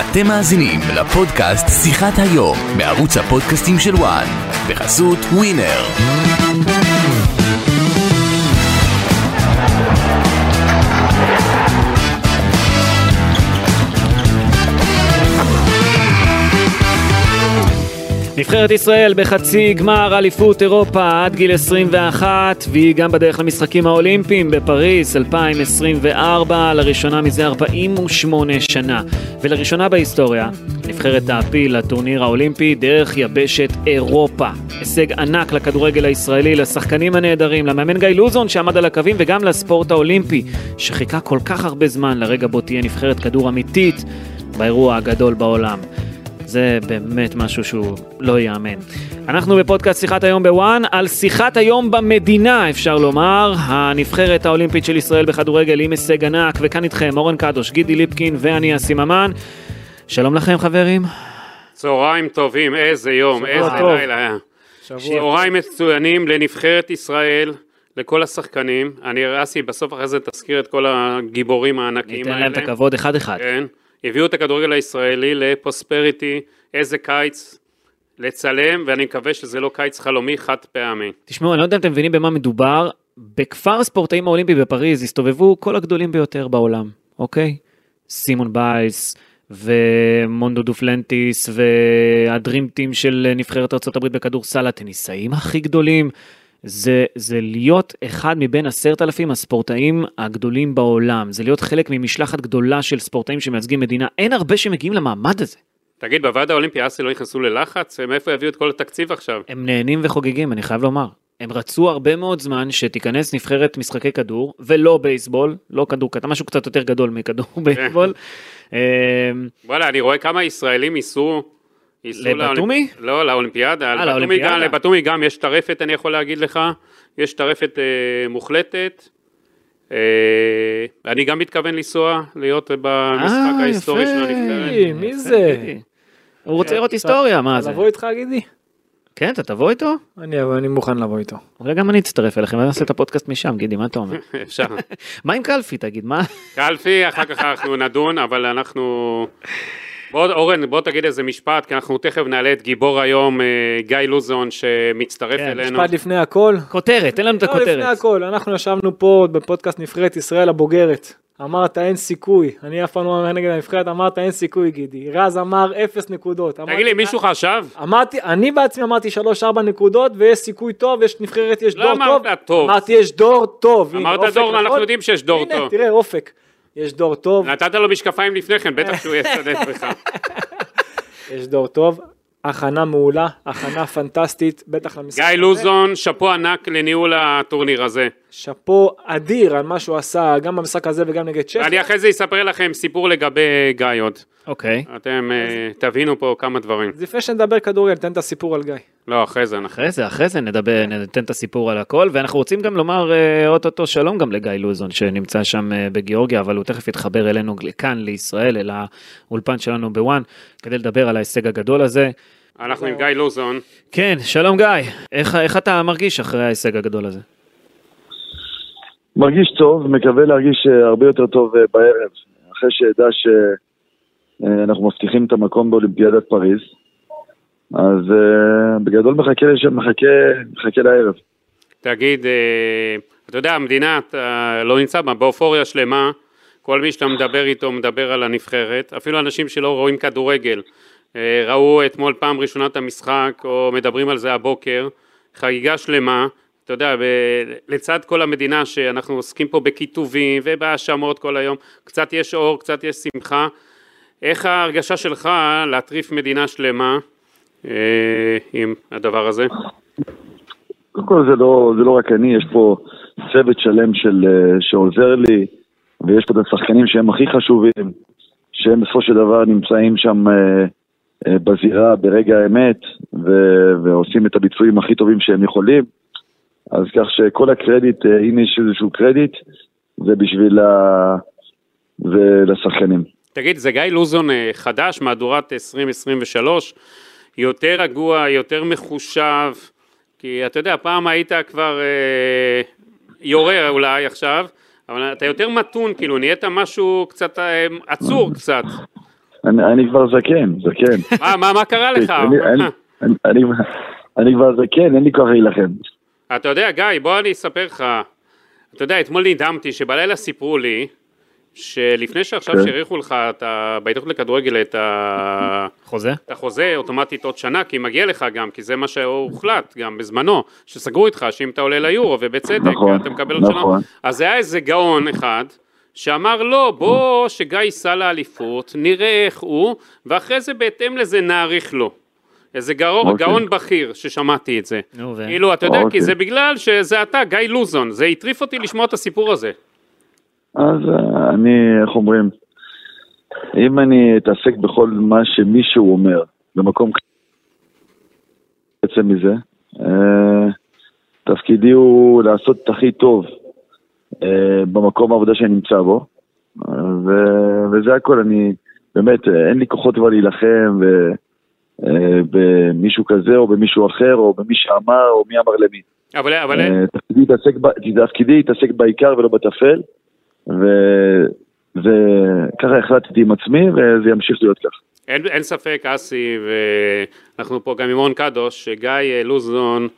אתם מאזינים לפודקאסט שיחת היום בערוץ הפודקאסטים של וואן בחסות ווינר. נבחרת ישראל בחצי גמר אליפות אירופה עד גיל 21 והיא גם בדרך למשחקים האולימפיים בפריז 2024 לראשונה מזה 48 שנה. ולראשונה בהיסטוריה נבחרת תעפיל לטורניר האולימפי דרך יבשת אירופה. הישג ענק לכדורגל הישראלי, לשחקנים הנהדרים, למאמן גיא לוזון שעמד על הקווים וגם לספורט האולימפי שחיכה כל כך הרבה זמן לרגע בו תהיה נבחרת כדור אמיתית באירוע הגדול בעולם זה באמת משהו שהוא לא ייאמן. אנחנו בפודקאסט שיחת היום בוואן, על שיחת היום במדינה אפשר לומר, הנבחרת האולימפית של ישראל בכדורגל עם הישג ענק, וכאן איתכם אורן קדוש, גידי ליפקין ואני אסי ממן. שלום לכם חברים. צהריים טובים, איזה יום, איזה טוב. לילה היה. צהריים מצוינים לנבחרת ישראל, לכל השחקנים. אני, אסי, בסוף אחרי זה תזכיר את כל הגיבורים הענקיים ניתן האלה. להם את הכבוד אחד אחד. כן. הביאו את הכדורגל הישראלי לפרוספריטי, איזה קיץ לצלם, ואני מקווה שזה לא קיץ חלומי חד פעמי. תשמעו, אני לא יודע אם אתם מבינים במה מדובר, בכפר הספורטאים האולימפי בפריז הסתובבו כל הגדולים ביותר בעולם, אוקיי? סימון ביילס ומונדו דופלנטיס וה dream team של נבחרת ארה"ב בכדורסל, הטניסאים הכי גדולים. זה, זה להיות אחד מבין עשרת אלפים הספורטאים הגדולים בעולם, זה להיות חלק ממשלחת גדולה של ספורטאים שמייצגים מדינה, אין הרבה שמגיעים למעמד הזה. תגיד, בוועד האולימפי אסי לא נכנסו ללחץ? מאיפה יביאו את כל התקציב עכשיו? הם נהנים וחוגגים, אני חייב לומר. הם רצו הרבה מאוד זמן שתיכנס נבחרת משחקי כדור, ולא בייסבול, לא כדור קטן, משהו קצת יותר גדול מכדור בייסבול. אמ, וואלה, אני רואה כמה ישראלים ייסעו... לבתומי? לאולימפ- לא, לאולימפיאדה. לבתומי לאולימפיאדה. לבתומי גם יש טרפת, אני יכול להגיד לך. יש טרפת אה, מוחלטת. אה, אני גם מתכוון לנסוע, להיות במשחק אה, ההיסטורי של. הנבחרת. מי זה? הוא רוצה לראות היסטוריה, מה זה? לבוא איתך גידי? כן, אתה תבוא איתו? אני אני מוכן לבוא איתו. אולי גם אני אצטרף אליכם ונעשה את הפודקאסט משם, גידי, מה אתה אומר? אפשר. מה עם קלפי, תגיד, מה? קלפי, אחר כך אנחנו נדון, אבל אנחנו... בוא, אורן, בוא תגיד איזה משפט, כי אנחנו תכף נעלה את גיבור היום, אה, גיא לוזון, שמצטרף כן, אלינו. משפט לפני הכל. כותרת, תן לנו את לא, לפני הכותרת. הכל, אנחנו ישבנו פה בפודקאסט נבחרת ישראל הבוגרת. אמרת אין סיכוי, אני אף פעם לא אומר נגד הנבחרת, אמרת אין סיכוי גידי. רז אמר אפס נקודות. אמרתי- תגיד לי, מישהו חשב? אמרתי, אני בעצמי אמרתי שלוש ארבע נקודות ויש סיכוי טוב, יש נבחרת, יש לא דור אמרת טוב. טוב. אמרתי יש דור טוב. הנה, אמרת אופק, דור, אנחנו נכון? יודעים שיש דור הנה, טוב. תראה אופק. יש דור טוב, נתת לו משקפיים לפני כן, בטח שהוא יצדק בך. יש דור טוב. הכנה מעולה, הכנה פנטסטית, בטח למשחק. גיא. לוזון, שאפו ענק לניהול הטורניר הזה. שאפו אדיר על מה שהוא עשה גם במשחק הזה וגם נגד צ'כיה. אני אחרי זה אספר לכם סיפור לגבי גיא עוד. אוקיי. אתם אה, תבינו פה כמה דברים. אז לפני שנדבר כדורגל, תן את הסיפור על גיא. לא, אחרי זה אנחנו. אחרי זה, אחרי זה נדבר, ניתן את הסיפור על הכל, ואנחנו רוצים גם לומר אה, אוטוטו שלום גם לגיא לוזון שנמצא שם אה, בגיאורגיה, אבל הוא תכף יתחבר אלינו לכאן, לישראל, אל האולפן שלנו בוואן, כדי לדבר על ההישג הגדול הזה. אנחנו עם גיא לוזון. כן, שלום גיא, איך, איך אתה מרגיש אחרי ההישג הגדול הזה? מרגיש טוב, מקווה להרגיש אה, הרבה יותר טוב אה, בערב, אחרי שאדע שאנחנו מבטיחים את המקום באולימפיאדת פריז. אז אה, בגדול מחכה. מחכה, מחכה לערב. תגיד, אה, אתה יודע, המדינה, אתה לא נמצא בה, באופוריה שלמה, כל מי שאתה מדבר איתו מדבר על הנבחרת, אפילו אנשים שלא רואים כדורגל, אה, ראו אתמול פעם ראשונה את המשחק, או מדברים על זה הבוקר, חגיגה שלמה, אתה יודע, ב- לצד כל המדינה שאנחנו עוסקים פה בכיתובים ובהאשמות כל היום, קצת יש אור, קצת יש שמחה, איך ההרגשה שלך להטריף מדינה שלמה אה, עם הדבר הזה? קודם כל זה לא, זה לא רק אני, יש פה צוות שלם של, אה, שעוזר לי, ויש פה את השחקנים שהם הכי חשובים, שהם בסופו של דבר נמצאים שם אה, אה, בזירה ברגע האמת, ו, ועושים את הביצועים הכי טובים שהם יכולים. אז כך שכל הקרדיט, אה, אם יש איזשהו קרדיט, זה בשביל ה... זה לשחקנים. תגיד, זה גיא לוזון אה, חדש, מהדורת 2023, יותר רגוע, יותר מחושב, כי אתה יודע, פעם היית כבר אה, יורה אולי עכשיו, אבל אתה יותר מתון, כאילו, נהיית משהו קצת אה, עצור קצת. אני, אני כבר זקן, זקן. מה, מה, מה קרה לך? אני, אני, אני, אני, אני כבר זקן, אין לי כוח להילחם. אתה יודע, גיא, בוא אני אספר לך. אתה יודע, אתמול נדהמתי שבלילה סיפרו לי שלפני שעכשיו כן. שהאריכו לך את ה- בהתאחדות לכדורגל את ה- חוזה? את החוזה אוטומטית עוד שנה, כי מגיע לך גם, כי זה מה שהוחלט גם בזמנו, שסגרו איתך, שאם אתה עולה ליורו, ובצדק, נכון, אתה מקבל עוד שנה. נכון. אז היה איזה גאון אחד, שאמר לא, בוא, שגיא ייסע לאליפות, נראה איך הוא, ואחרי זה בהתאם לזה נאריך לו. איזה גאון, אוקיי. גאון בכיר ששמעתי את זה. נו, ו... כאילו, אתה יודע, כי אוקיי. זה בגלל שזה אתה, גיא לוזון, זה הטריף אותי לשמוע את הסיפור הזה. אז אה, אני, איך אומרים, אם אני אתעסק בכל מה שמישהו אומר במקום כזה, בעצם מזה, אה, תפקידי הוא לעשות את הכי טוב אה, במקום העבודה שאני נמצא בו, ו- וזה הכל, אני באמת, אין לי כוחות כבר להילחם ו- במישהו כזה או במישהו אחר או במי שאמר או מי אמר למי. אבל, אבל אה, תפקידי להתעסק ב- תפקידי להתעסק בעיקר ולא בטפל, וככה החלטתי עם עצמי וזה ימשיך להיות כך. אין, אין ספק, אסי, ואנחנו פה גם עם רון קדוש, שגיא אה, לוזון,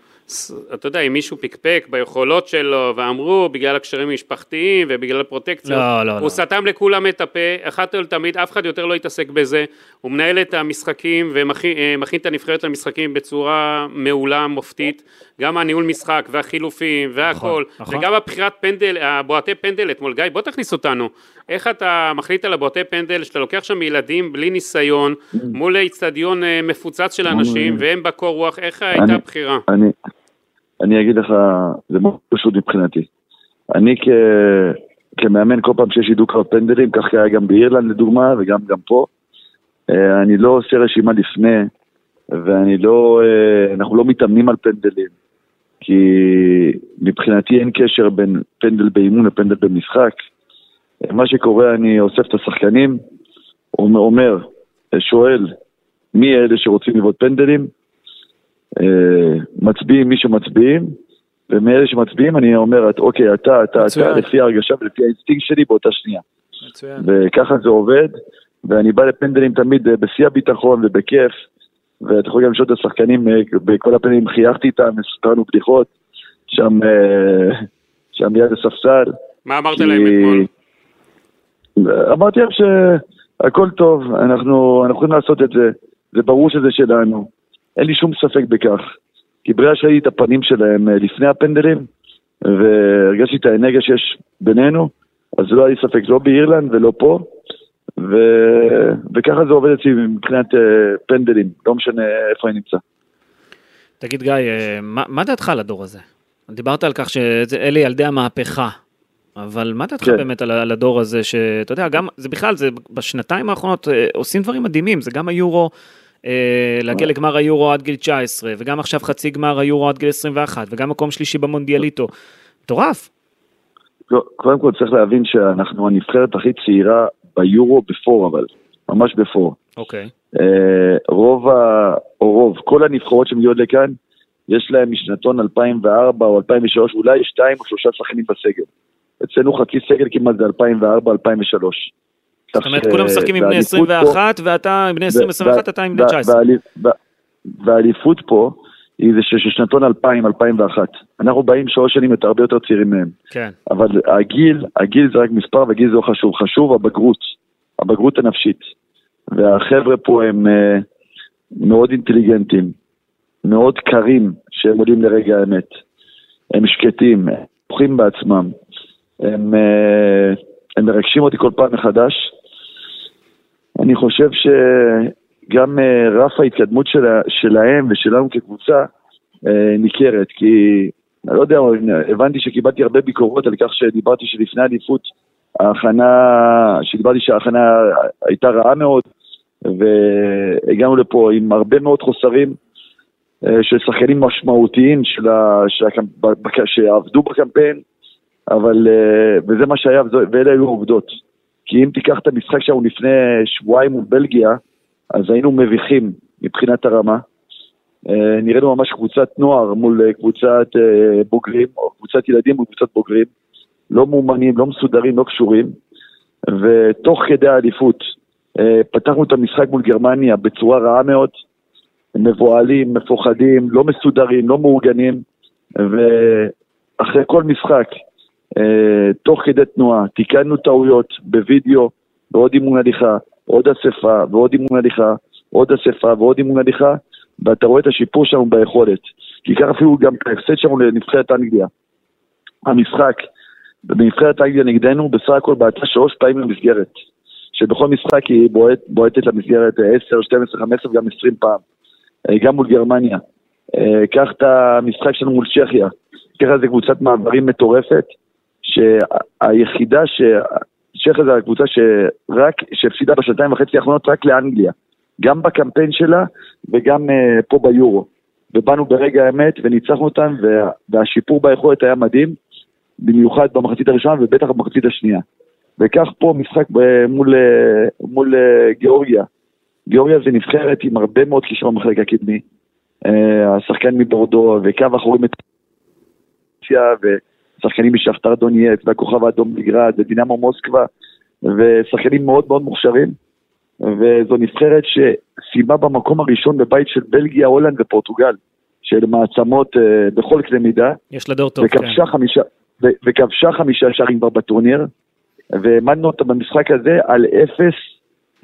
אתה יודע, אם מישהו פקפק ביכולות שלו, ואמרו בגלל הקשרים המשפחתיים ובגלל הפרוטקציות, לא, לא, הוא לא. סתם לכולם את הפה, אחת ולתמיד, אף אחד יותר לא יתעסק בזה, הוא מנהל את המשחקים ומכין אה, את הנבחרת למשחקים בצורה מעולה, מופתית, גם הניהול משחק והחילופים והכל, נכון. וגם הבחירת פנדל, הבועטי פנדל אתמול, גיא, בוא תכניס אותנו, איך אתה מחליט על הבועטי פנדל, שאתה לוקח שם ילדים בלי ניסיון, מול איצטדיון אה, מפוצץ של אנשים, והם בקור רוח, איך הייתה אני- הבחירה? אני, אני אגיד לך, זה מאוד פשוט מבחינתי. אני כ, כמאמן, כל פעם שיש הידוק בפנדלים, כך היה גם באירלנד לדוגמה, וגם גם פה, אני לא עושה רשימה לפני, ואני לא, אה, אנחנו לא מתאמנים על פנדלים, כי מבחינתי אין קשר בין פנדל באימון לפנדל במשחק. אה, מה שקורה, אני אוסף את השחקנים, אומר, אה, שואל, מי אלה שרוצים לבעוט פנדלים? אה, מצביעים מי שמצביעים, ומאלה שמצביעים אני אומר, את- אוקיי, אתה, אתה, מצוין. אתה, לפי ההרגשה ולפי האינסטינקט שלי באותה שנייה. מצוין. וככה זה עובד, ואני בא לפנדלים תמיד אה, בשיא הביטחון ובכיף, ואתה יכול גם לשאול את השחקנים, אה, בכל הפנדלים חייכתי איתם, סיפרנו בדיחות, שם, אה, שם ליד הספסל. מה אמרת כי- להם אתמול? אמרתי להם שהכל טוב, אנחנו, אנחנו יכולים לעשות את זה, זה ברור שזה שלנו, אין לי שום ספק בכך. כי ברגע שראיתי את הפנים שלהם לפני הפנדלים, והרגשתי את האנרגיה שיש בינינו, אז לא היה לי ספק, לא באירלנד ולא פה, ו... וככה זה עובד אצלי מבחינת אה, פנדלים, לא משנה איפה אני נמצא. תגיד גיא, אה, מה, מה דעתך על הדור הזה? דיברת על כך שאלה ילדי המהפכה, אבל מה דעתך כן. באמת על, על הדור הזה, שאתה יודע, גם, זה בכלל, זה בשנתיים האחרונות אה, עושים דברים מדהימים, זה גם היורו, אה, להגיע לגמר היורו עד גיל 19, וגם עכשיו חצי גמר היורו עד גיל 21, וגם מקום שלישי במונדיאליטו. מטורף. לא, קודם כל צריך להבין שאנחנו הנבחרת הכי צעירה ביורו בפור אבל, ממש בפור. אוקיי. אה, רוב, ה... או רוב, כל הנבחרות שמגיעות לכאן, יש להם משנתון 2004 או 2003, אולי שתיים או שלושה שחקנים בסגל. אצלנו חצי סגל כמעט זה 2004-2003. זאת אומרת, כולם משחקים עם בני 21, ואתה עם בני 20-21, אתה עם בני 19. והאליפות פה היא זה של שנתון 2000-2001. אנחנו באים שלוש שנים יותר הרבה יותר צעירים מהם. כן. אבל הגיל, הגיל זה רק מספר והגיל זה לא חשוב, חשוב הבגרות, הבגרות הנפשית. והחבר'ה פה הם אה, מאוד אינטליגנטים, מאוד קרים שהם עולים לרגע האמת. הם שקטים, הם בטוחים בעצמם, הם, אה, הם מרגשים אותי כל פעם מחדש. אני חושב שגם אה, רף ההתקדמות שלה, שלהם ושלנו כקבוצה אה, ניכרת, כי אני לא יודע, הבנתי שקיבלתי הרבה ביקורות על כך שדיברתי שלפני האליפות ההכנה, שדיברתי שההכנה הייתה רעה מאוד, והגענו לפה עם הרבה מאוד חוסרים אה, של שחקנים משמעותיים של ה, של הקמפ, שעבדו בקמפיין, אבל, וזה מה שהיה, ואלה היו העובדות. כי אם תיקח את המשחק שלנו לפני שבועיים מול בלגיה, אז היינו מביכים מבחינת הרמה. אה, נראינו ממש קבוצת נוער מול אה, קבוצת אה, בוגרים, או קבוצת ילדים מול קבוצת בוגרים. לא מאומנים, לא מסודרים, לא קשורים. ותוך כדי האליפות, פתחנו את המשחק מול גרמניה בצורה רעה מאוד, מבוהלים, מפוחדים, לא מסודרים, לא מאורגנים, ואחרי כל משחק, תוך כדי תנועה, תיקנו טעויות בווידאו, ועוד אימון הליכה, עוד אספה, ועוד אימון הליכה, עוד אספה ועוד אימון הליכה, ואתה רואה את השיפור שלנו ביכולת. כי ככה אפילו גם ההפסד שלנו לנבחרת אנגליה. המשחק בנבחרת אנגליה נגדנו בסך הכל בעטה שלוש פעמים למסגרת. שבכל משחק היא בועט, בועטת למסגרת 10, 12, 15 וגם 20 פעם. אה, גם מול גרמניה. אה, קח את המשחק שלנו מול צ'כיה. צ'כיה זה קבוצת מעברים מטורפת, שהיחידה ש... צ'כיה זה הקבוצה שרק, שהפסידה בשנתיים וחצי האחרונות רק לאנגליה. גם בקמפיין שלה וגם uh, פה ביורו. ובאנו ברגע האמת וניצחנו אותם, וה, והשיפור ביכולת היה מדהים, במיוחד במחצית הראשונה ובטח במחצית השנייה. וכך פה משחק מול, אה, מול uh, גיאורגיה. גיאורגיה זה נבחרת עם הרבה מאוד כישרון בחלק הקדמי. Uh, השחקן מבורדו וקו אחורי מטורציה ושחקנים משכתר דונייץ והכוכב האדום בגרד ודינמו מוסקבה ושחקנים מאוד מאוד מוכשרים. וזו נבחרת שסיימה במקום הראשון בבית של בלגיה, הולנד ופורטוגל, של מעצמות uh, בכל קנה מידה. יש לה דור טוב, וכבשה כן. חמישה, ו- וכבשה חמישה שערים כבר בטורניר, והעמדנו אותה במשחק הזה על אפס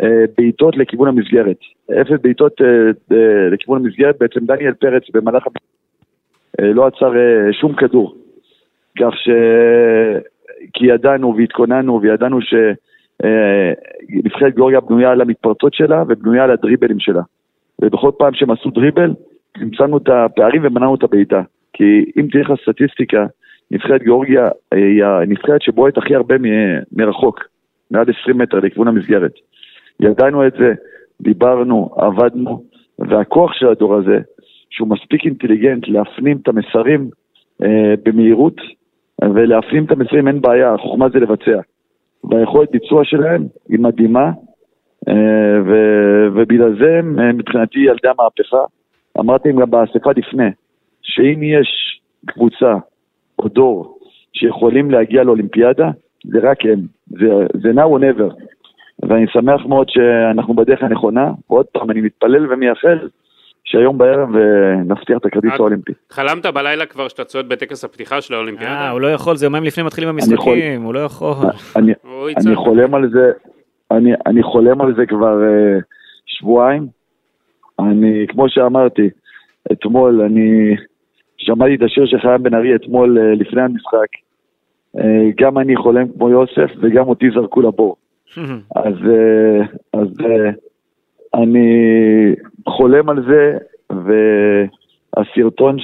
uh, בעיטות לכיוון המסגרת. אפס בעיטות uh, uh, לכיוון המסגרת, בעצם דניאל פרץ במהלך ה... uh, לא עצר uh, שום כדור. כך ש... כי ידענו והתכוננו וידענו ש... אה, נבחרת גיאורגיה בנויה על המתפרצות שלה ובנויה על הדריבלים שלה. ובכל פעם שהם עשו דריבל, צמצמנו את הפערים ומנענו את הבעיטה. כי אם תלך לסטטיסטיקה, נבחרת גיאורגיה אה, היא הנבחרת שבועט הכי הרבה מ- מרחוק, מעד 20 מטר לכיוון המסגרת. ידענו את זה, דיברנו, עבדנו, והכוח של הדור הזה, שהוא מספיק אינטליגנט להפנים את המסרים אה, במהירות, ולהפנים את המסרים אין בעיה, החוכמה זה לבצע. והיכולת ביצוע שלהם היא מדהימה, אה, ו- ובגלל זה אה, מבחינתי ילדי המהפכה. אמרתי גם באספה לפני, שאם יש קבוצה או דור שיכולים להגיע לאולימפיאדה, זה רק הם. זה, זה now or never. ואני שמח מאוד שאנחנו בדרך הנכונה. ועוד פעם, אני מתפלל ומייחל שהיום בערב אה, נבטיח את הכרטיס את- האולימפי. חלמת בלילה כבר שאתה צועד בטקס הפתיחה של אה, האולימפיאדה? הוא לא יכול, זה יומיים לפני מתחילים יכול. המשחקים, הוא לא יכול. אני, הוא אני. חולם על זה, אני, אני חולם על זה כבר שבועיים. אני, כמו שאמרתי, אתמול, אני שמעתי את השיר של חיים בן ארי אתמול לפני המשחק. גם אני חולם כמו יוסף וגם אותי זרקו לבור. אז, אז אני חולם על זה, והסרטון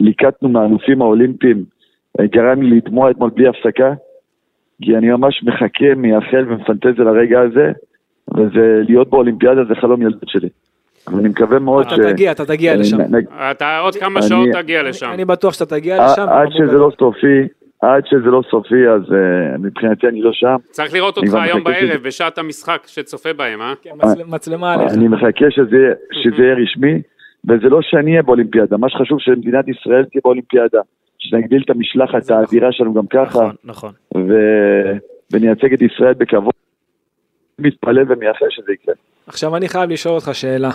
שליקטנו מהאלופים האולימפיים אה, גרם לי לדמוע אתמול בלי הפסקה, כי אני ממש מחכה, מייחל ומפנטז על הרגע הזה, וזה להיות באולימפיאדה זה חלום ילדות שלי. ואני מקווה מאוד אתה תגיע, אתה תגיע אה, לשם. אתה עוד כמה אני- שעות תגיע לשם. אני בטוח שאתה תגיע עד- לשם. עד שזה לא סופי, עד שזה לא סופי, אז אה, מבחינתי אני לא שם. צריך לראות אותך היום בערב שזה- בשעת המשחק שצופה בהם, אה? כן, מצל- מצלמה עליך. אני מחכה שזה שזה יהיה רשמי, וזה לא שאני אהיה באולימפיאדה, מה שחשוב שמדינת ישראל תהיה באולימפיאדה, שנגדיל את המשלחת נכון. האדירה שלנו גם ככה, נכון, נכון. ו- ונייצג את ישראל בכבוד. מתפלל ומייחל שזה יקרה. עכשיו אני חייב לשאול אותך שאלה.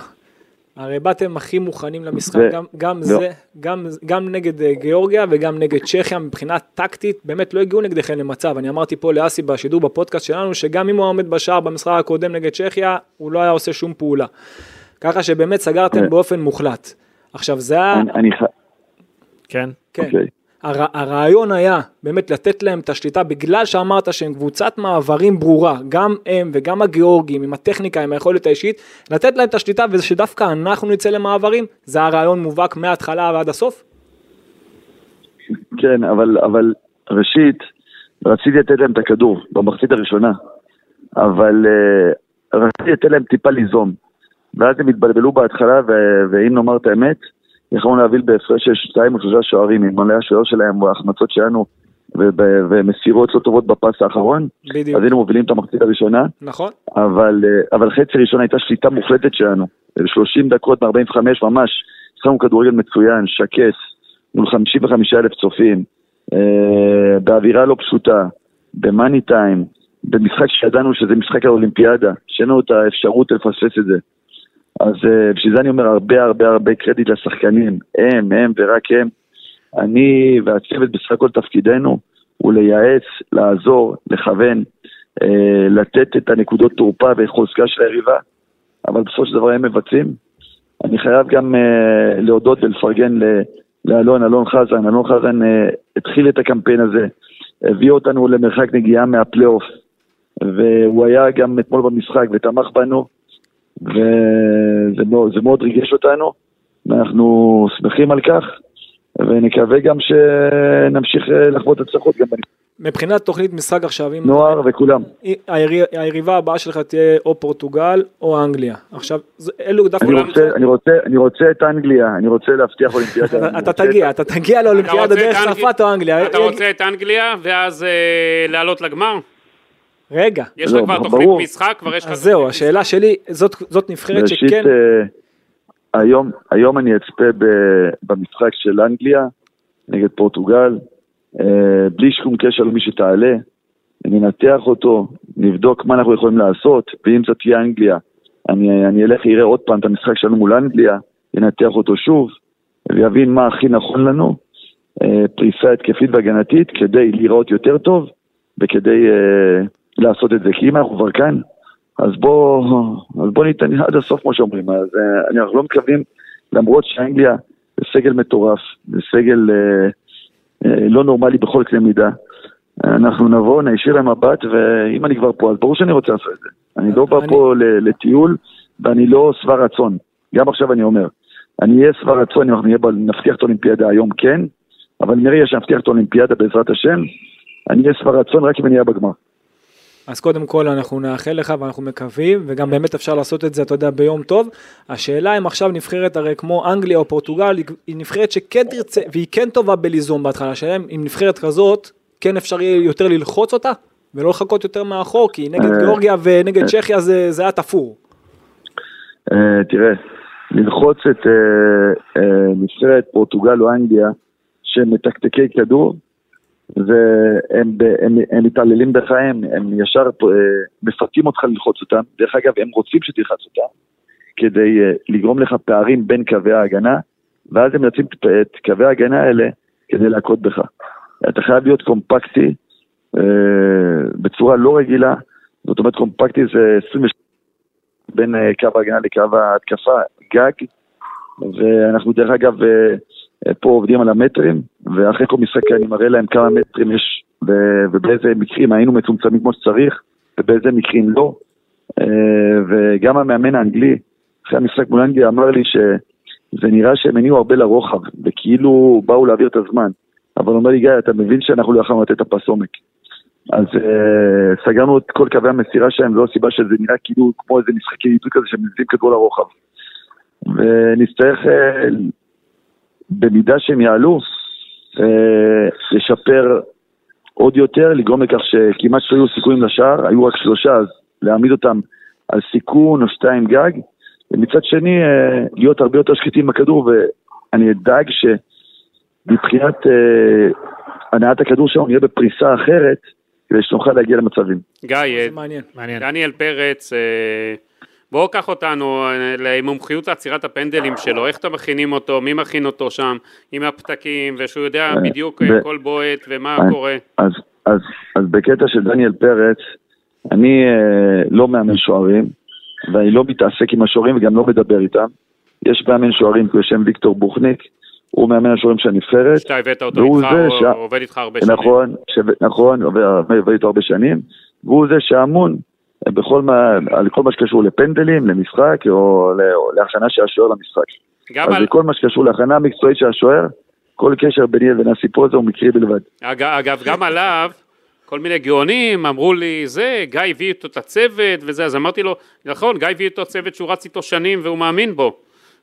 הרי באתם הכי מוכנים למשחק, ו- גם, גם לא. זה, גם, גם נגד אה, גיאורגיה וגם נגד צ'כיה, מבחינה טקטית, באמת לא הגיעו נגדכם למצב. אני אמרתי פה לאסי בשידור בפודקאסט שלנו, שגם אם הוא עומד בשער במשחק הקודם נגד צ'כיה, הוא לא היה עושה שום פעולה. ככה שבאמת סגרתם אה. באופן מוחלט. עכשיו זה היה, אני- אני ח... כן. כן, אוקיי. הר, הרעיון היה באמת לתת להם את השליטה בגלל שאמרת שהם קבוצת מעברים ברורה, גם הם וגם הגיאורגים עם הטכניקה, עם היכולת האישית, לתת להם את השליטה ושדווקא אנחנו נצא למעברים, זה הרעיון מובהק מההתחלה ועד הסוף? כן, אבל, אבל ראשית, רציתי לתת להם את הכדור במחצית הראשונה, אבל uh, רציתי לתת להם טיפה ליזום. ואז הם התבלבלו בהתחלה, ו- ואם נאמר את האמת, יכולנו להביא בהפרש של שתיים או שלושה שוערים, עם מלא השוער שלהם וההחמצות שלנו, ומסירות לא טובות בפס האחרון, בדיוק, אז היינו מובילים את המחצית הראשונה, נכון? אבל, אה, אבל חצי ראשון הייתה שליטה מוחלטת שלנו. 30 דקות מ-45 ממש, התחלנו כדורגל מצוין, שקט, מול 55 אלף צופים, אה, באווירה לא פשוטה, במאני טיים, במשחק שידענו שזה משחק האולימפיאדה, שאין לנו את האפשרות לפספס את זה. אז uh, בשביל זה אני אומר הרבה הרבה הרבה קרדיט לשחקנים, הם, הם ורק הם. אני והצוות בסך הכל תפקידנו הוא לייעץ, לעזור, לכוון, uh, לתת את הנקודות תורפה וחוזקה של היריבה, אבל בסופו של דבר הם מבצעים. אני חייב גם uh, להודות ולפרגן ל... לאלון, אלון חזן. אלון חזן uh, התחיל את הקמפיין הזה, הביא אותנו למרחק נגיעה מהפלייאוף, והוא היה גם אתמול במשחק ותמך בנו, וזה מאוד, מאוד ריגש אותנו, ואנחנו שמחים על כך, ונקווה גם שנמשיך אה, לחוות הצלחות גם בנפרד. מבחינת תוכנית משחק עכשיו, אם... נוער וכולם. היריבה, היריבה הבאה שלך תהיה או פורטוגל או אנגליה. עכשיו, אלו דווקא... אני רוצה, אני רוצה, אני רוצה את אנגליה, אני רוצה להבטיח אולימפיאדה. אתה תגיע, אתה תגיע לאולימפיאדה דרך צרפת או אנגליה. אתה רוצה את אנגליה ואז אה, לעלות לגמר? רגע. יש לך לא, כבר תוכנית משחק, כבר יש לך... אז זהו, השאלה שלי, זאת נבחרת שכן... אה, היום, היום אני אצפה במשחק של אנגליה נגד פורטוגל, אה, בלי שום קשר למי שתעלה, ננתח אותו, נבדוק מה אנחנו יכולים לעשות, ואם זאת תהיה אנגליה, אני, אני אלך אראה עוד פעם את המשחק שלנו מול אנגליה, ינתח אותו שוב, ויבין מה הכי נכון לנו, אה, פריסה התקפית והגנתית, כדי לראות יותר טוב, וכדי uh, לעשות את זה, כי אם אנחנו כבר כאן, אז בוא, אז בוא ניתן עד הסוף כמו שאומרים, אז uh, אנחנו לא מתכוונים, למרות שאנגליה זה סגל מטורף, זה סגל uh, אה, לא נורמלי בכל קנה מידה. אנחנו נבוא, נשאיר להם מבט, ואם אני כבר פה, אז ברור שאני רוצה לעשות את זה. אני לא בא פה לטיול, ואני לא שבע רצון. גם עכשיו אני אומר, אני אהיה שבע רצון אם אנחנו נבטיח את האולימפיאדה היום, כן, אבל נראה שנבטיח את האולימפיאדה בעזרת השם, אני אהיה שבע רצון רק אם אני אהיה בגמר. אז קודם כל אנחנו נאחל לך ואנחנו מקווים, וגם באמת אפשר לעשות את זה, אתה יודע, ביום טוב. השאלה אם עכשיו נבחרת הרי כמו אנגליה או פורטוגל, היא נבחרת שכן תרצה, והיא כן טובה בליזום בהתחלה, השאלה אם נבחרת כזאת, כן אפשר יהיה יותר ללחוץ אותה, ולא לחכות יותר מאחור, כי נגד אה, גיאורגיה ונגד אה. צ'כיה זה היה תפור. אה, תראה, ללחוץ את נבחרת פורטוגל או אנגליה, שהם מתקתקי כדור, והם הם, הם מתעללים בך, הם, הם ישר אה, מפתים אותך ללחוץ אותם. דרך אגב, הם רוצים שתלחץ אותם, כדי אה, לגרום לך פערים בין קווי ההגנה, ואז הם יוצאים את קווי ההגנה האלה כדי להכות בך. אתה חייב להיות קומפקטי אה, בצורה לא רגילה, זאת אומרת קומפקטי זה 20 בין קו ההגנה לקו ההתקפה, גג, ואנחנו דרך אגב פה עובדים על המטרים, ואחרי כל משחק אני מראה להם כמה מטרים יש ובאיזה מקרים היינו מצומצמים כמו שצריך, ובאיזה מקרים לא. אה, וגם המאמן האנגלי, אחרי המשחק מול אנגליה, אמר לי שזה נראה שהם הניעו הרבה לרוחב, וכאילו באו להעביר את הזמן. אבל אומר לי, גיא, אתה מבין שאנחנו לא יכולנו לתת את הפס עומק. אז uh, סגרנו את כל קווי המסירה שלהם, זו הסיבה שזה נראה כאילו כמו איזה משחקי עיתוי כזה שהם מביאים כדור לרוחב. ונצטרך uh, במידה שהם יעלו, אה, לשפר עוד יותר, לגרום לכך שכמעט שלא היו סיכויים לשער, היו רק שלושה, אז להעמיד אותם על סיכון או שתיים גג, ומצד שני אה, להיות הרבה יותר שקטים בכדור, ואני אדאג שמבחינת אה, הנעת הכדור שלנו נהיה בפריסה אחרת, כדי שנוכל להגיע למצבים. גיא, מעניין. דניאל פרץ, בואו קח אותנו אה, למומחיות עצירת הפנדלים שלו, איך אתם מכינים אותו, מי מכין אותו שם, עם הפתקים, ושהוא יודע אה, בדיוק אה, כל בועט ומה קורה. אז, אז, אז בקטע של דניאל פרץ, אני אה, לא מאמן שוערים, ואני לא מתעסק עם השוערים וגם לא מדבר איתם. יש מאמן שוערים בשם ויקטור בוכניק, הוא מאמן השוערים של הנבחרת. שאתה הבאת אותו איתך, הוא ש... עובד איתך הרבה שנים. נכון, ש... נכון, עובד איתו הרבה שנים, והוא זה שאמון בכל מה, על כל מה שקשור לפנדלים, למשחק או להכנה של השוער למשחק. אז על... כל מה שקשור להכנה מקצועית של השוער, כל קשר ביני לבין הסיפור הזה הוא מקרי בלבד. אג, אגב, גם עליו, כל מיני גאונים אמרו לי, זה, גיא הביא איתו את הצוות וזה, אז אמרתי לו, נכון, גיא הביא איתו צוות שהוא רץ איתו שנים והוא מאמין בו.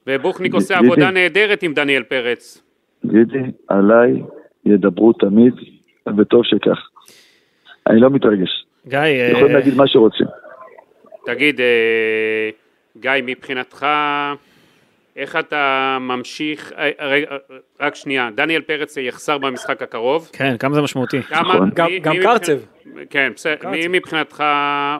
ובוכניק עושה עבודה נהדרת עם דניאל פרץ. גידי, עליי ידברו תמיד, וטוב שכך. אני לא מתרגש. גיא... יכולים אה, להגיד מה שרוצים. תגיד, אה, גיא, מבחינתך, איך אתה ממשיך, אה, רק שנייה, דניאל פרץ יחסר במשחק הקרוב. כן, כמה זה משמעותי. כמה, נכון. גם, גם קרצב. כן, בסדר. מי מבחינתך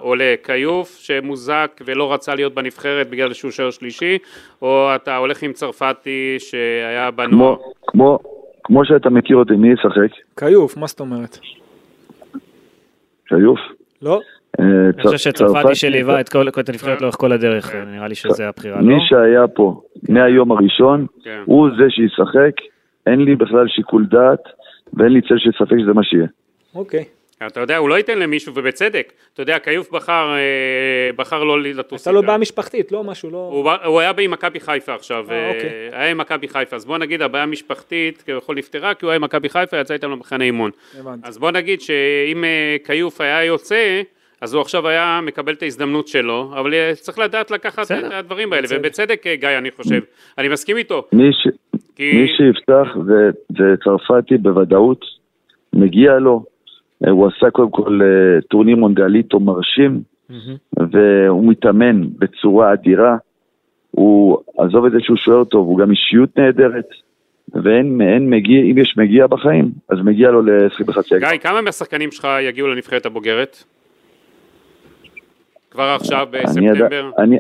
עולה? כיוף שמוזק ולא רצה להיות בנבחרת בגלל שהוא שוער שלישי, או אתה הולך עם צרפתי שהיה בנוער? כמו, כמו, כמו שאתה מכיר אותי, מי ישחק? כיוף, מה זאת אומרת? כיוף? לא? אה, אני חושב צר- שצרפתי שליווה את כל הנבחרת לאורך כל הדרך, נראה לי שזה הבחירה, לא? מי שהיה פה מהיום הראשון, כן. הוא זה שישחק, אין לי בכלל שיקול דעת, ואין לי צל של ספק שזה מה שיהיה. אוקיי. אתה יודע, הוא לא ייתן למישהו, ובצדק. אתה יודע, כיוף בחר, אה, בחר לא לטוס הייתה לו. בעיה משפחתית, לא משהו, לא... הוא, הוא היה עם מכבי חיפה עכשיו, אה, אה, אוקיי. היה עם מכבי חיפה, אז בוא נגיד הבעיה המשפחתית כביכול נפתרה כי הוא היה עם מכבי חיפה, יצא איתם למחנה אימון. הבנתי. אז בוא נגיד שאם אה, כיוף היה יוצא, אז הוא עכשיו היה מקבל את ההזדמנות שלו, אבל צריך לדעת לקחת בסדר. את הדברים האלה, בצדק. ובצדק גיא אני חושב, אני מסכים איתו, מי, ש... כי... מי שיפתח זה, זה צרפתי בוודאות, מגיע לו. אה, הוא עשה קודם כל אה, טורניר מונדיאליטו מרשים, והוא מתאמן בצורה אדירה. הוא, עזוב את זה שהוא שוער טוב, הוא גם אישיות נהדרת. ואין אין מגיע, אם יש מגיע בחיים, אז מגיע לו לשחק בחצי הגמר. גיא, כמה מהשחקנים שלך יגיעו לנבחרת הבוגרת? כבר עכשיו אני, בספטמבר? עדי, אני,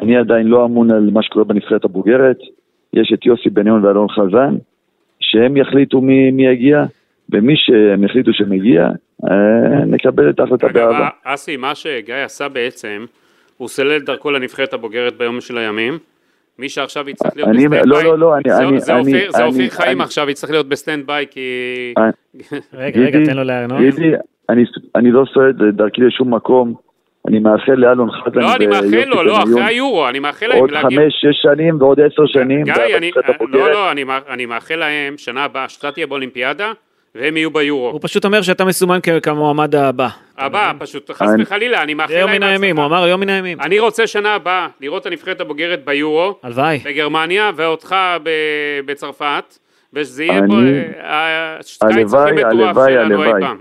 אני עדיין לא אמון על מה שקורה בנבחרת הבוגרת. יש את יוסי בניון ואלון חזן, שהם יחליטו מי, מי יגיע, ומי שהם יחליטו שמגיע, אה, נקבל את ההחלטה באהבה. אסי, מה שגיא עשה בעצם, הוא סולל את דרכו לנבחרת הבוגרת ביום של הימים. מי שעכשיו יצטרך להיות אני- ב stand לא, by, לא, לא, אני- זה- אני- זה אני- אופיר- זה אני- אופיר חיים אני- עכשיו, יצטרך להיות ב stand by כי... אה, רגע, רגע, תן לו לענות. גידי, אני, אני לא סולל את דרכי לשום מקום. אני מאחל לאלון חזן לא, אני מאחל לו, לא, אחרי היורו, אני מאחל להם עוד. חמש, שש שנים ועוד עשר שנים גיא, אני... לא. לא, אני מא- אני מאחל להם שנה הבאה, שאתה תהיה באולימפיאדה, והם יהיו ביורו. הוא פשוט אומר שאתה מסומן כמועמד הבא. הבא, פשוט, חס וחלילה, אני מאחל זה יום להם מן הימים, הוא. אמר יום מן הימים. אני רוצה שנה הבאה לראות את הנבחרת הבוגרת ביורו, הלוואי. בגרמניה, ואותך ב- בצרפת, ושזה יהיה אני- פה אה, הלוואי, הלוואי, הלוואי. הלוואי,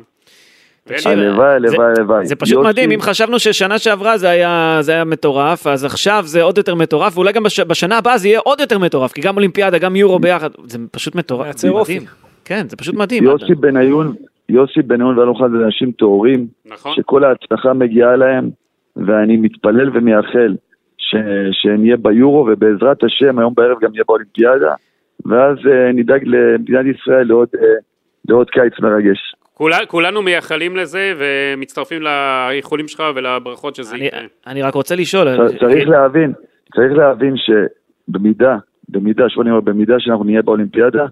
זה- הלוואי, הלוואי. זה פשוט מדהים, אם חשבנו ששנה שעברה זה היה, זה היה מטורף, אז עכשיו זה עוד יותר מטורף, ואולי גם בש, בשנה הבאה זה יהיה עוד יותר מטורף, כי גם אולימפיאדה, גם יורו ביחד, זה פשוט מטורף. מייצר אופי. כן, זה פשוט מדהים. יוסי בניון, יוסי בניון ואלון חזן זה אנשים טהורים, נכון. שכל ההצלחה מגיעה להם, ואני מתפלל ומייחל ש- שנהיה ביורו, ובעזרת השם היום בערב גם נהיה באולימפיאדה, ואז אה, נדאג למדינת ישראל לעוד, אה, לעוד קיץ מרגש. כולה- כולנו מייחלים לזה, ומצטרפים לאיחולים שלך ולברכות שזה אני, יקרה. אני רק רוצה לשאול, צריך להבין, צריך להבין שבמידה, במידה, שוב אני אומר, במידה שאנחנו נהיה באולימפיאדה,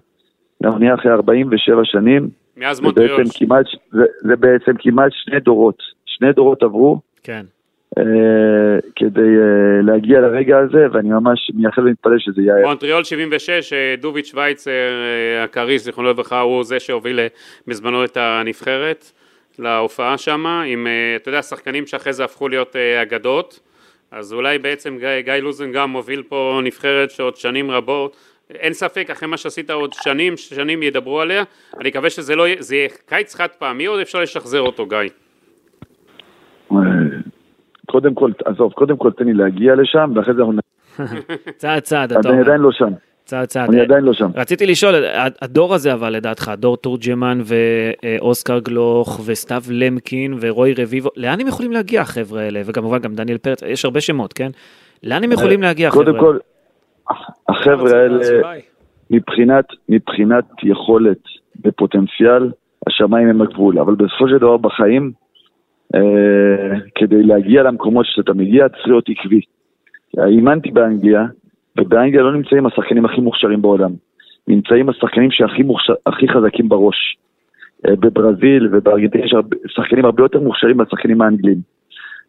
אנחנו נהיה אחרי 47 שנים, מאז כמעט, זה, זה בעצם כמעט שני דורות, שני דורות עברו כן. אה, כדי אה, להגיע לרגע הזה, ואני ממש מייחל ומתפלל שזה יהיה. מונטריאול 76, אה, דוביץ' שווייצר, אה, הכריש, זיכרונו לברכה, הוא זה שהוביל אה, בזמנו את הנבחרת להופעה שם, עם, אה, אתה יודע, שחקנים שאחרי זה הפכו להיות אה, אגדות, אז אולי בעצם גיא, גיא לוזן גם מוביל פה נבחרת שעוד שנים רבות, אין ספק, אחרי מה שעשית עוד שנים, שנים ידברו עליה, אני מקווה שזה לא יהיה, זה יהיה קיץ חד פעמי, או אפשר לשחזר אותו, גיא? אה, קודם כל, עזוב, קודם כל תן לי להגיע לשם, ואחרי זה אנחנו... צעד צעד, אתה אני אומר. עדיין לא שם, צעד צעד. אני עדיין לא שם. רציתי לשאול, הדור הזה אבל לדעתך, דור תורג'מן ואוסקר גלוך וסתיו למקין ורוי רביבו, לאן הם יכולים להגיע החבר'ה האלה? וכמובן גם דניאל פרץ, יש הרבה שמות, כן? לאן הם יכולים להגיע החבר'ה קודם האלה? כל, החבר'ה האלה. מבחינת, מבחינת יכולת ופוטנציאל, השמיים הם הגבול, אבל בסופו של דבר בחיים, אה, כדי להגיע למקומות שאתה מגיע, צריך להיות עקבי. אימנתי באנגליה, ובאנגליה לא נמצאים השחקנים הכי מוכשרים בעולם. נמצאים השחקנים שהכי מוכשר, חזקים בראש. אה, בברזיל ובארגנטינה יש שחקנים הרבה יותר מוכשרים מהשחקנים האנגלים.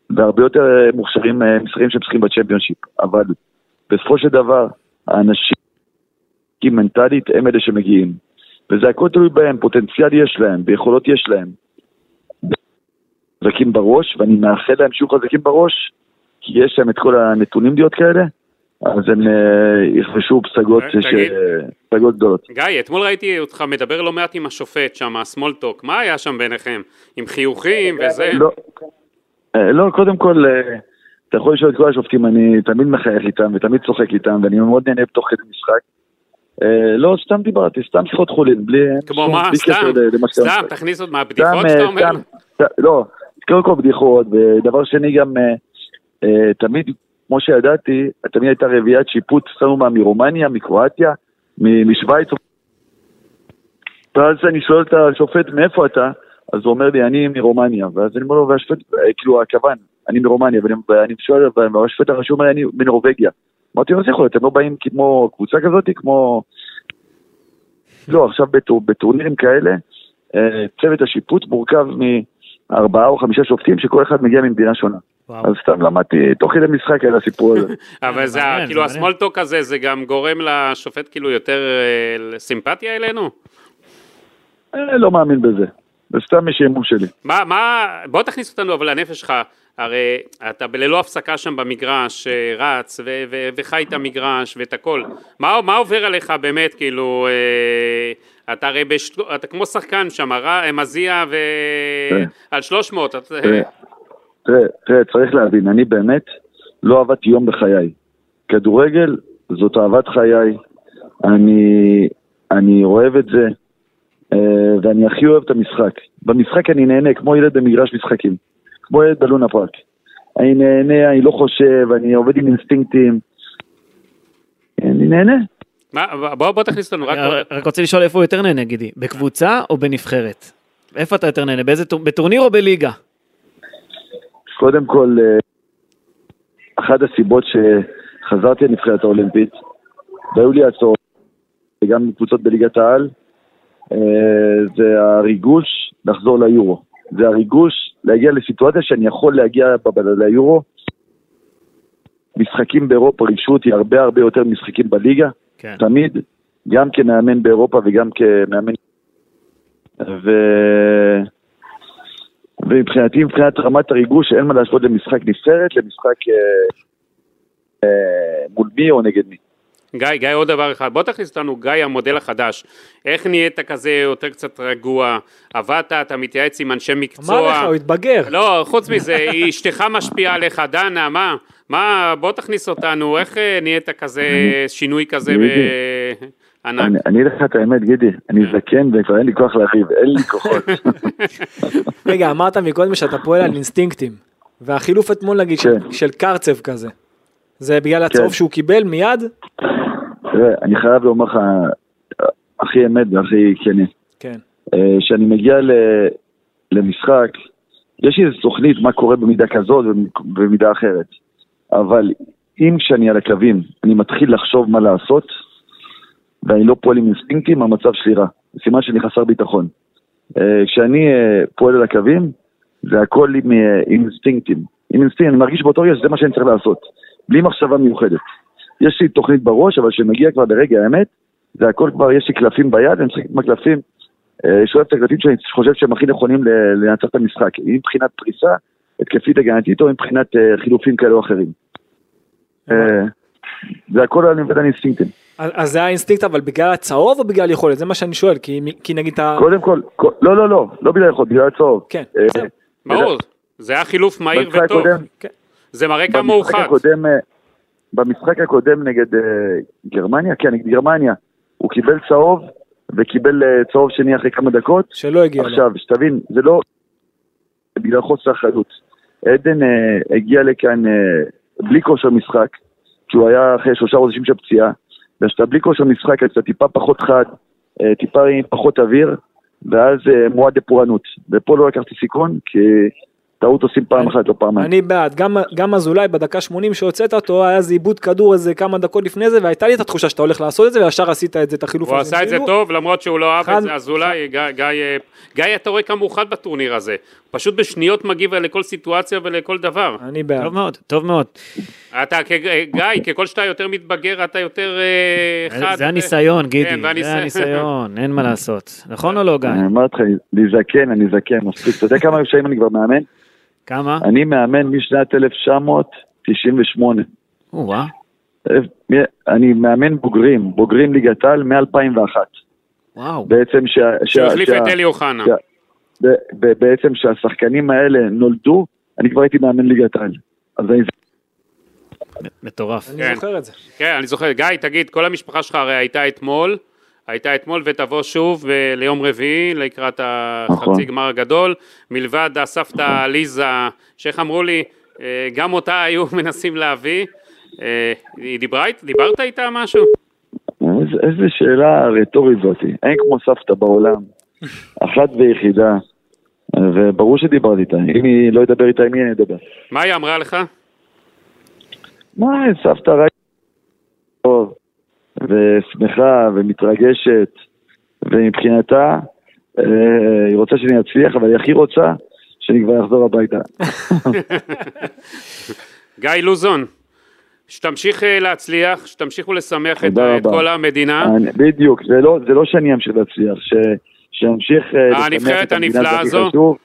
והרבה יותר אה, מוכשרים אה, משחקים שמשחקים בצ'מפיונשיפ. אבל בסופו של דבר, האנשים מנטלית הם אלה שמגיעים. וזה הכל תלוי בהם, פוטנציאל יש להם, ויכולות יש להם. חזקים בראש, ואני מאחל להם שיהיו חזקים בראש, כי יש להם את כל הנתונים להיות כאלה, אז הם אה, יכבשו פסגות. ש- פסגות גדולות. גיא, אתמול ראיתי אותך מדבר לא מעט עם השופט שם, הסמולטוק, מה היה שם ביניכם? עם חיוכים וזה? לא, אה, לא, קודם כל, אה, אתה יכול לשאול את כל השופטים, אני תמיד מחייך איתם ותמיד צוחק איתם, ואני מאוד נהנה בתוך כדי משחק. אה, לא, סתם דיברתי, סתם שיחות חולין, בלי... כמו מה, סתם, שאתה סתם. תכניס עוד מהבדיחות אה, שאתה אומר? סתם, לא, קודם כל בדיחות, ודבר שני גם, אה, אה, תמיד, כמו שידעתי, תמיד הייתה רביעיית שיפוט, שמו מה מרומניה, מקרואטיה, משוויץ. ואז אני שואל את השופט, מאיפה אתה? אז הוא אומר לי, אני מרומניה, ואז אני אומר לו, והשופט, אה, כאילו, הכוון, אני מרומניה, ואני, שואל, והשופט הראשי אומר אני מנורבגיה. אמרתי לו, אז יכול להיות, אתם לא באים כמו קבוצה כזאת, כמו... לא, עכשיו בטור, בטורנירים כאלה, אה, צוות השיפוט מורכב מארבעה או חמישה שופטים, שכל אחד מגיע ממדינה שונה. וואו. אז סתם למדתי תוך כדי משחק על הסיפור הזה. אבל זה, כאילו זה. הסמולטוק הזה, זה גם גורם לשופט כאילו יותר אה, סימפתיה אלינו? אה, לא מאמין בזה. זה סתם משעמום שלי. מה, מה, בוא תכניס אותנו אבל לנפש שלך, הרי אתה ללא הפסקה שם במגרש, אה, רץ ו- ו- וחי את המגרש ואת הכל, מה, מה עובר עליך באמת, כאילו, אה, אתה הרי, בש... אתה כמו שחקן שם, ר- מזיע ו... כן. על 300, אתה... תראה, תראה, תראה, צריך להבין, אני באמת לא עבדתי יום בחיי. כדורגל זאת אהבת חיי, אני, אני אוהב את זה, אה, ואני הכי אוהב את המשחק. במשחק אני נהנה כמו ילד במגרש משחקים, כמו ילד בלונה פארק. אני נהנה, אני לא חושב, אני עובד עם אינסטינקטים. אני נהנה. מה, בוא, בוא תכניס אותנו, רק... רק רק רוצה לשאול איפה הוא יותר נהנה, גידי, בקבוצה או בנבחרת? איפה אתה יותר נהנה? באיזה טור- בטורניר או בליגה? קודם כל, אה, אחת הסיבות שחזרתי לנבחרת האולימפית, והיו לי הצעות, וגם קבוצות בליגת העל, אה, זה הריגוש לחזור ליורו. זה הריגוש להגיע לסיטואציה שאני יכול להגיע ליורו. משחקים באירופה ריגשו אותי הרבה הרבה יותר משחקים בליגה, כן. תמיד, גם כמאמן באירופה וגם כמאמן... ו... ומבחינתי, מבחינת רמת הריגוש, אין מה להשוות למשחק נבחרת, למשחק אה, אה, מול מי או נגד מי. גיא, גיא, עוד דבר אחד, בוא תכניס אותנו, גיא, המודל החדש. איך נהיית כזה יותר קצת רגוע? עבדת, אתה מתייעץ עם אנשי מקצוע. אמר לך, הוא התבגר. לא, חוץ מזה, אשתך משפיעה עליך, דנה, מה? מה, בוא תכניס אותנו, איך אה, נהיית כזה, שינוי כזה. בענק? אני אני אגיד לך את האמת, גידי, אני זקן וכבר אין לי כוח לריב, אין לי כוחות. רגע, אמרת מקודם שאתה פועל על אינסטינקטים. והחילוף אתמול נגיד של- כן. של קרצב כזה. זה בגלל הצהוב כן. שהוא קיבל מיד? תראה, אני חייב לומר לך, הכי אמת והכי כנה. כן. אה, כשאני מגיע ל- למשחק, יש לי איזו תוכנית מה קורה במידה כזאת ובמידה אחרת. אבל אם כשאני על הקווים, אני מתחיל לחשוב מה לעשות, ואני לא פועל עם אינסטינקטים, המצב שלי רע. סימן שאני חסר ביטחון. אה, כשאני אה, פועל על הקווים, זה הכל עם, עם אינסטינקטים. עם אינסטינקטים, אני מרגיש באותו רגע שזה מה שאני צריך לעשות. בלי מחשבה מיוחדת. יש לי תוכנית בראש, אבל כשמגיע כבר לרגע האמת, זה הכל כבר, יש לי קלפים ביד, אני משחק עם הקלפים, אה, שולף את הקלפים שאני חושב שהם הכי נכונים ל- לנצח את המשחק, אם מבחינת פריסה, התקפית הגנתית, או מבחינת אה, חילופים כאלה או אחרים. אה, זה הכל אני עובד על אינסטינקטים. אז אז זה האינסטינקט אבל בגלל הצהוב או בגלל יכולת? זה מה שאני שואל, כי כי נגיד אתה... קודם כל, לא, לא, לא, לא בגלל יכול, בגלל הצהוב. כן, בסדר. ברור, זה היה חילוף מהיר וטוב. הקודם- זה מראה כמה הוא חד. במשחק הקודם נגד אה, גרמניה, כן, נגד גרמניה, הוא קיבל צהוב וקיבל אה, צהוב שני אחרי כמה דקות. שלא הגיע לו. עכשיו, שתבין, זה לא בגלל חוסר אחריות. עדן אה, הגיע לכאן אה, בלי כושר משחק, כי הוא היה אחרי שלושה חודשים של פציעה, וכשאתה בלי כושר משחק, אז אתה טיפה פחות חד, אה, טיפה עם פחות אוויר, ואז אה, מועד לפורענות. ופה לא לקחתי סיכון, כי טעות עושים פעם אחת, לא פעמיים. אני בעד, גם- גם אזולאי בדקה 80 שהוצאת אותו, היה איזה עיבוד כדור איזה כמה דקות לפני זה, והייתה לי את התחושה שאתה הולך לעשות את זה, וישר עשית את זה, את החילוף הוא הזה. עשה את זה כאילו, טוב, למרות שהוא לא אהב את זה, אז אולי, גיא, גיא, אה, גיא, אתה רואה כמה הוא חד בטורניר הזה. הוא פשוט בשניות מגיב לכל סיטואציה ולכל דבר. אני בעד. טוב מאוד, טוב מאוד. אתה, כ- גיא, ככל שאתה יותר מתבגר, אתה יותר אה, חד. זה הניסיון, גידי, כן, והניסיון. זה הניסיון, אין מה לעשות. נכון או לא, גיא? אני אמרתי לך, אני זקן, אני זקן, מספיק. אתה יודע כמה שנים אני כבר מאמן? כמה? אני מאמן משנת 1998. או-אה. אני מאמן בוגרים, בוגרים ליגת העל מ-2001. וואו. בעצם שה... שהוא שה- החליף שה- את אלי אוחנה. בעצם שהשחקנים האלה נולדו, אני כבר הייתי מאמן ליגת העל. אז אני מטורף. אני כן. זוכר את זה. כן, אני זוכר. גיא, תגיד, כל המשפחה שלך הרי הייתה אתמול, הייתה אתמול ותבוא שוב ב- ליום רביעי לקראת נכון. החצי גמר הגדול, מלבד הסבתא ליזה, שאיך אמרו לי, אה, גם אותה היו מנסים להביא. אה, היא דיברה, אית- דיברת איתה משהו? איזה, איזה שאלה רטורית זאתי. אין כמו סבתא בעולם. אחת ויחידה. וברור שדיברתי איתה. אם היא לא ידבר איתה, עם מי אני אדבר? מה היא אמרה לך? מה, סבתא רק ושמחה ומתרגשת, ומבחינתה, אה, היא רוצה שאני אצליח, אבל היא הכי רוצה שאני כבר אחזור הביתה. גיא לוזון, שתמשיך אה, להצליח, שתמשיכו לשמח את, את רבה. כל המדינה. אני- בדיוק, זה לא, זה לא שאני אמשיך להצליח, ש, שאמשיך אה, לשמח את המדינה, זה הכי. חשוב.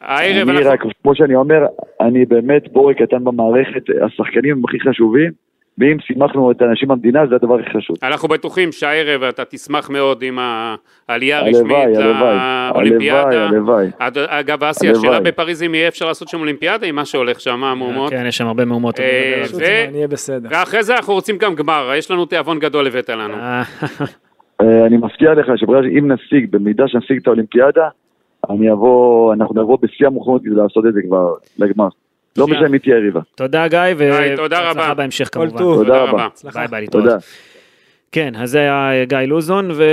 הערב אני אנחנו... רק, כמו שאני אומר, אני באמת בורג קטן במערכת, השחקנים הם הכי חשובים, ואם שימחנו את האנשים במדינה, זה הדבר הכי חשוב. אנחנו בטוחים שהערב אתה תשמח מאוד עם העלייה הרשמית לאולימפיאדה. הלוואי, הלוואי. אגב, אסי. השאלה בפריז אם יהיה אפשר לעשות שם אולימפיאדה עם מה שהולך שם, המהומות. כן, יש שם הרבה מהומות. אני אה. ואחרי זה אנחנו רוצים גם גמר, יש לנו תיאבון גדול הבאת לנו. אה, אה, אני מבטיח לך שאם נשיג, במידה שנשיג את האולימפיאדה, אני אבוא, אנחנו נבוא בשיא המוכנות כדי לעשות את זה כבר לגמר. לא. משנה מי תהיה היריבה. תודה גיא, גיא, תודה רבה. והצלחה בהמשך כל כמובן. טוב. תודה רבה. ביי ביי, להתראות. תודה. כן, אז זה היה גיא לוזון, ו...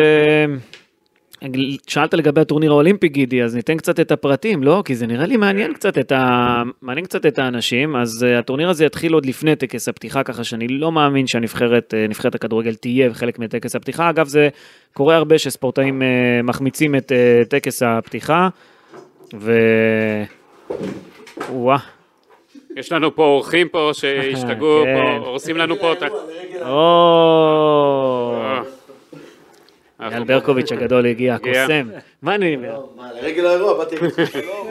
שאלת לגבי הטורניר האולימפי גידי, אז ניתן קצת את הפרטים, לא? כי זה נראה לי מעניין קצת את, ה... מעניין קצת את האנשים, אז אה, הטורניר הזה יתחיל עוד לפני טקס הפתיחה, ככה שאני לא מאמין שהנבחרת אה, נבחרת הכדורגל תהיה חלק מטקס הפתיחה. אגב, זה קורה הרבה שספורטאים uh, מחמיצים את uh, טקס הפתיחה, ו... וואה. יש לנו פה אורחים פה שהשתגעו, כן. פה, הורסים לנו פה את ה... אה. אייל ברקוביץ' הגדול הגיע. קוסם. מה אני אומר? מה, לרגל האירוע באתי שלום,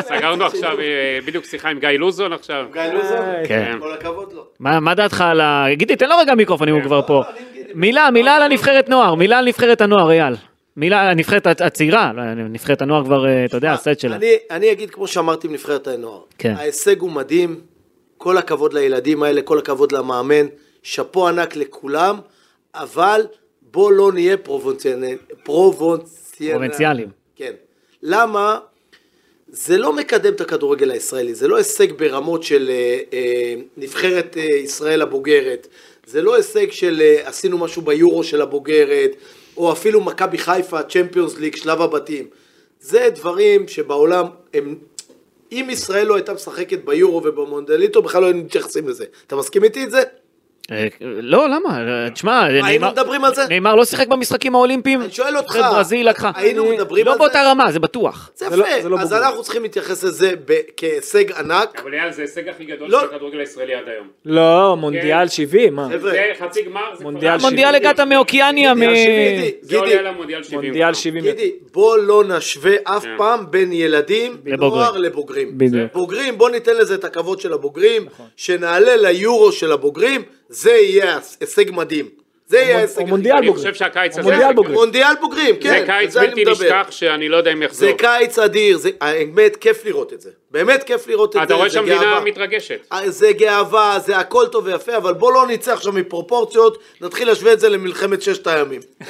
סגרנו עכשיו אה, בדיוק שיחה עם גיא לוזון עכשיו. גיא לוזון, כן. כל הכבוד לו. מה מה דעתך על ה... גידי, תן לו רגע מיקרופון אם הוא כבר פה. גידי. מילה, מילה על הנבחרת נוער, מילה על נבחרת הנוער, אייל. מילה הנבחרת הצ- הצעירה, לא, נבחרת הנוער כבר, אה, אתה יודע, הסט שלה. אני- אני אגיד כמו שאמרתי עם נבחרת הנוער. כן. ההישג הוא מדהים, כל הכבוד לילדים האלה, כל הכבוד למאמן, שאפו ענק לכולם, אבל בוא לא נהיה פרובונציאל- פרובונציאל- פרובינציאלים. כן. למה? זה לא מקדם את הכדורגל הישראלי, זה לא הישג ברמות של אה, אה, נבחרת אה, ישראל הבוגרת, זה לא הישג של אה, עשינו משהו ביורו של הבוגרת, או אפילו מכבי חיפה, צ'מפיונס ליג, שלב הבתים. זה דברים שבעולם הם... אם ישראל לא הייתה משחקת ביורו ובמונדליטו, בכלל לא היינו מתייחסים לזה. אתה מסכים איתי את זה? אה, לא, למה? אה, תשמע, נאמר- מדברים על זה? נאמר לא שיחק במשחקים האולימפיים. אני שואל אותך, ברזיל לקחה. היינו מדברים לא על זה? באותה רמה, זה בטוח. זה לא- יפה, לא אז. אנחנו צריכים להתייחס לזה כהישג ענק. אבל אייל זה ההישג הכי גדול לא. של הכדורגל הישראלי עד היום. לא, מונדיאל כן. 70, מה? חבר'ה, זה חצי גמר, זה כבר- מונדיאל הגעת מאוקיאניה, מ... גידי, זה עולה גידי, למונדיאל 70. מונדיאל כבר. 70. גידי, בוא לא נשווה אף כן. פעם בין ילדים. נוער לבוגרים. בדיוק. בוגרים, בוא ניתן לזה את הכבוד של הבוגרים, שנעלה ליורו של הבוגרים, זה יהיה הישג מדהים. זה יהיה ההישג. או הכי מונדיאל גדול. אני בוגרים. חושב שהקיץ הזה... מונדיאל בוגרים. מונדיאל בוגרים, כן. זה קיץ בלתי. נשכח שאני לא יודע אם יחזור. זה קיץ אדיר, זה באמת כיף לראות את זה. באמת כיף לראות את זה, אתה רואה שהמדינה. מתרגשת. אה, זה גאווה, זה הכל טוב ויפה, אבל בוא לא נצא עכשיו מפרופורציות, נתחיל להשווה את זה למלחמת ששת הימים.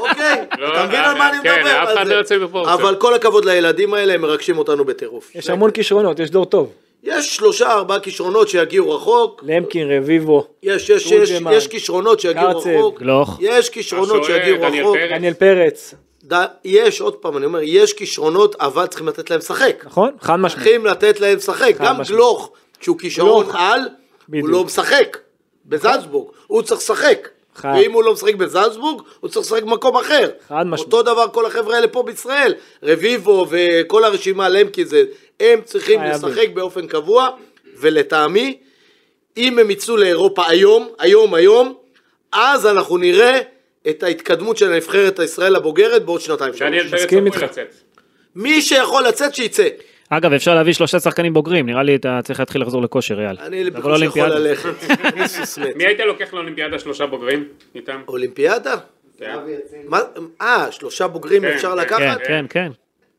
אוקיי? לא, אתה מבין אה, על מה אני כן, מדבר? אף על אחד. לא יוצא מפרופורציות. אבל כל הכבוד לילדים האלה, הם מרגשים אותנו בטירוף. יש המון כישרונות, יש דור טוב. יש שלושה ארבעה כישרונות שיגיעו רחוק, למקין, רביבו, יש, יש, יש, יש כישרונות שיגיעו גרצב, רחוק, גלוך. יש כישרונות שיגיעו דניאל רחוק, פרץ. דניאל פרץ, ד- יש, עוד פעם, אני אומר, יש כישרונות, אבל צריכים לתת להם לשחק. נכון? חד משמעית. צריכים לתת להם לשחק. גם משמעית. גלוך, שהוא כישרון גלוך. על, בדיוק. הוא לא משחק. בזלצבורג, הוא צריך לשחק. חד. ואם הוא לא משחק בזלצבורג, הוא צריך לשחק במקום אחר. חד משמעית. אותו דבר כל החבר'ה האלה פה בישראל. רביבו וכל הרשימה, למקי זה, הם צריכים. לשחק באופן קבוע, ולטעמי, אם הם יצאו לאירופה היום, היום, היום, אז אנחנו נראה את ההתקדמות של הנבחרת הישראל הבוגרת בעוד שנתיים מסכים איתך. לצאת. מי שיכול לצאת, שיצא. אגב, אפשר להביא שלושה שחקנים בוגרים, נראה לי אתה צריך להתחיל לחזור לכושר, אייל. אני בקושי יכול. ללכת. מי היית לוקח לאולימפיאדה שלושה בוגרים איתם? אולימפיאדה? כן. אה, שלושה בוגרים כן, אפשר כן, לקחת? כן, כן.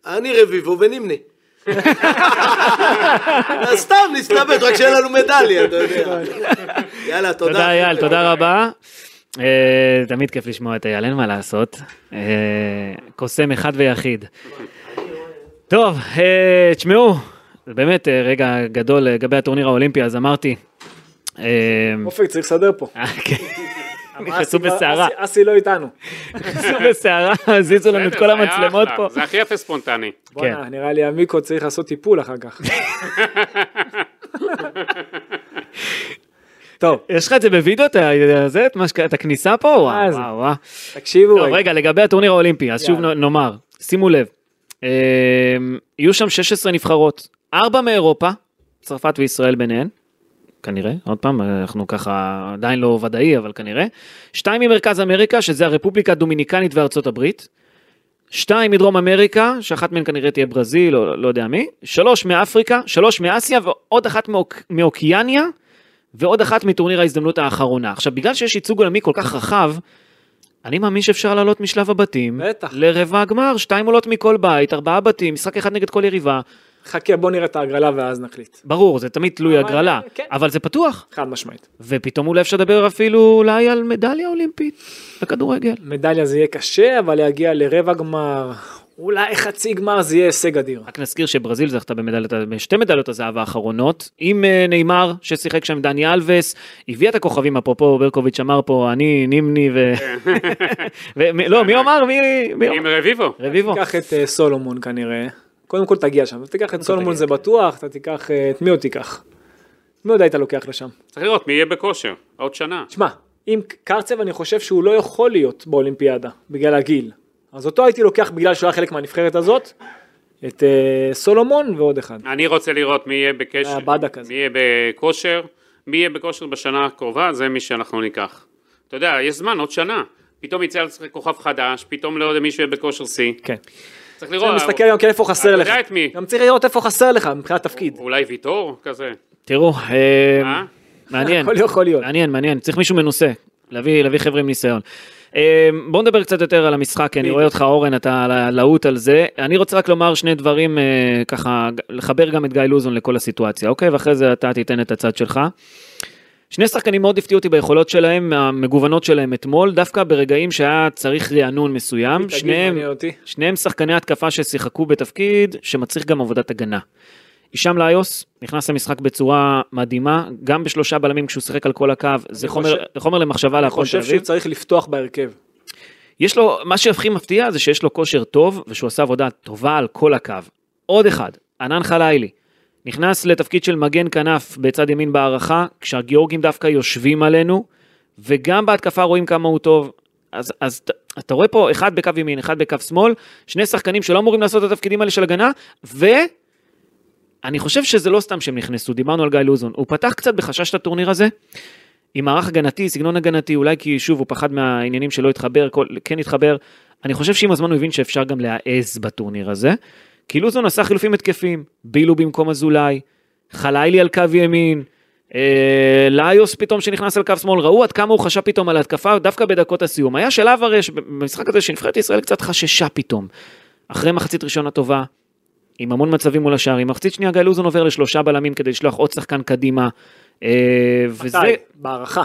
אני רביבו ונימני. סתם נסתבט, רק שאין לנו מדליה, אתה יודע. יאללה, תודה. תודה אייל, תודה רבה. אה, תמיד כיף לשמוע את אייל, אין מה לעשות. אה, קוסם אחד ויחיד. טוב, אה, תשמעו, זה באמת רגע גדול לגבי הטורניר האולימפי, אז אמרתי. אופק צריך לסדר פה. כן. נכנסו אסי כבר- בסערה, אסי- לא איתנו. נכנסו בסערה, הזיזו לנו את כל המצלמות פה. זה הכי יפה ספונטני. בואנה, נראה לי המיקרו צריך לעשות טיפול אחר כך. טוב, יש לך את זה בווידאו, את זה, את מה שק- את הכניסה פה? וואו, אה, וואו, וואו. תקשיבו טוב, רגע. רגע, לגבי הטורניר האולימפי, אז שוב נאמר, שימו לב, אה, יהיו שם 16 נבחרות, ארבע מאירופה, צרפת וישראל ביניהן, כנראה, עוד פעם, אנחנו ככה עדיין לא ודאי, אבל כנראה, שתיים ממרכז אמריקה, שזה הרפובליקה הדומיניקנית וארצות הברית, שתיים מדרום אמריקה, שאחת מהן כנראה תהיה ברזיל, או לא יודע מי, שלוש מאפריקה, שלוש מאסיה, ועוד אחת מאוק, מאוקיאניה, ועוד אחת מטורניר ההזדמנות האחרונה. עכשיו, בגלל שיש ייצוג עולמי כל כך רחב, אני מאמין שאפשר לעלות משלב הבתים, בטח. לרבע הגמר, שתיים עולות מכל בית, ארבעה בתים, משחק אחד נגד כל יריבה. חכה, בוא נראה את ההגרלה ואז נחליט. ברור, זה תמיד תלוי אבל, הגרלה, כן. אבל זה פתוח. חד משמעית. ופתאום אולי אפשר לדבר אפילו אולי על מדליה אולימפית בכדורגל. מדליה זה יהיה קשה, אבל להגיע לרבע גמר, אולי חצי גמר זה יהיה הישג אדיר. רק נזכיר שברזיל זכתה במדליות, בשתי מדליות הזהב האחרונות, עם אה, נאמר ששיחק שם דני אלווס, הביאה את הכוכבים, אפרופו ברקוביץ' אמר פה, אני, נימני ו... ו... לא, מי אמר? מי... מי עם? רביבו. רביבו. תיקח את אה, סולומון כנראה. קודם כל תגיע שם, תיקח את סולומון זה בטוח, אתה תיקח, אה, את מי עוד תיקח? מי עוד היית לוקח לשם? צריך לראות מי יהיה בכושר, עוד שנה. תשמע, אם קרצב אני חושב שהוא לא יכול להיות באולימפיאדה, בגלל הגיל. אז אותו הייתי לוקח בגלל שהוא היה חלק מהנבחרת הזאת, את אה, סולומון ועוד אחד. אני רוצה לראות מי יהיה בקשר, כזה. מי יהיה בכושר, מי יהיה בכושר בשנה הקרובה, זה מי שאנחנו ניקח. אתה יודע, יש זמן, עוד שנה. פתאום יצא לשחק כוכב חדש, פתאום לא יודע מישהו יהיה בכושר שיא. כן. צריך צריך לראות, להסתכל גם כן איפה חסר אתה לך. יודע את מי? גם צריך לראות איפה חסר לך מבחינת תפקיד. אולי ויטור כזה. תראו, אה, אה? מעניין, הכל יכול להיות. מעניין, מעניין, צריך מישהו מנוסה, להביא, חבר'ה עם ניסיון. אה, בוא נדבר קצת יותר על המשחק, כי אני רואה אותך אורן, אתה להוט על זה. אני רוצה רק לומר שני דברים, אה, ככה, לחבר גם את גיא לוזון לכל הסיטואציה, אוקיי? ואחרי זה אתה תיתן את הצד שלך. שני שחקנים מאוד הפתיעו אותי ביכולות שלהם, המגוונות שלהם אתמול, דווקא ברגעים שהיה צריך רענון מסוים. שניהם. שניהם שחקני התקפה ששיחקו בתפקיד שמצריך גם עבודת הגנה. הישאם ליוס נכנס למשחק בצורה מדהימה, גם בשלושה בלמים כשהוא שיחק על כל הקו, זה חומר, חושב- חומר למחשבה אני להפועל תל חושב שהוא אביב. צריך לפתוח בהרכב. יש לו, מה שהכי מפתיע זה שיש לו כושר טוב, ושהוא עשה עבודה טובה על כל הקו. עוד אחד, ענן חלילי, נכנס לתפקיד של מגן כנף בצד ימין בהערכה, כשהגיאורגים דווקא יושבים עלינו, וגם בהתקפה רואים כמה הוא טוב. אז, אז אתה רואה פה אחד בקו ימין, אחד בקו שמאל, שני שחקנים שלא אמורים לעשות את התפקידים האלה של הגנה, ואני חושב שזה לא סתם שהם נכנסו, דיברנו על גיא לוזון, הוא פתח קצת בחשש את הטורניר הזה, עם מערך הגנתי, סגנון הגנתי, אולי כי שוב הוא פחד מהעניינים שלא התחבר, כל, כן התחבר, אני חושב שעם הזמן הוא הבין שאפשר גם להעז בטורניר הזה, כי לוזון עשה חילופים התקפים, בילו במקום אזולאי, חלילי על קו ימין, אה, ליוס פתאום שנכנס על קו שמאל, ראו עד כמה הוא חשב פתאום על ההתקפה דווקא בדקות הסיום. היה שלב הרי במשחק הזה שנבחרת ישראל קצת חששה פתאום. אחרי מחצית ראשונה טובה, עם המון מצבים מול השער, עם מחצית שנייה גיא לוזון עובר לשלושה בלמים כדי לשלוח עוד שחקן קדימה. אה, וזה, מתי? בהערכה.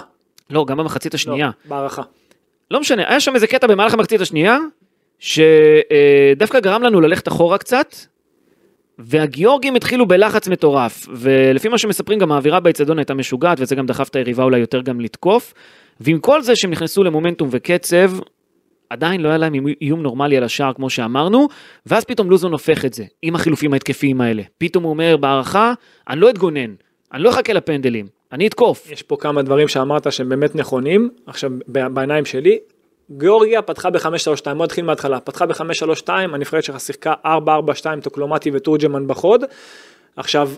לא, גם במחצית השנייה. לא, בהערכה. לא משנה, היה שם איזה קטע במהלך המחצית השנייה, שדווקא גרם לנו ללכת אחורה קצת, והגיאורגים התחילו בלחץ מטורף, ולפי מה שמספרים גם האווירה באצטדיון הייתה משוגעת, וזה גם דחף את היריבה אולי יותר גם לתקוף, ועם כל זה שהם נכנסו למומנטום וקצב, עדיין לא היה להם איום נורמלי על השער כמו שאמרנו, ואז פתאום לוזון הופך את זה, עם החילופים ההתקפיים האלה. פתאום הוא אומר בהערכה, אני לא אתגונן, אני לא אחכה לפנדלים, אני אתקוף. יש פה כמה דברים שאמרת שהם באמת נכונים, עכשיו בעיניים שלי, גיאורגיה פתחה ב-5-3-2, בוא נתחיל מההתחלה, פתחה ב-5-3-2, הנבחרת שלך שיחקה 4-4-2, טוקלומטי ותורג'מן בחוד, עכשיו,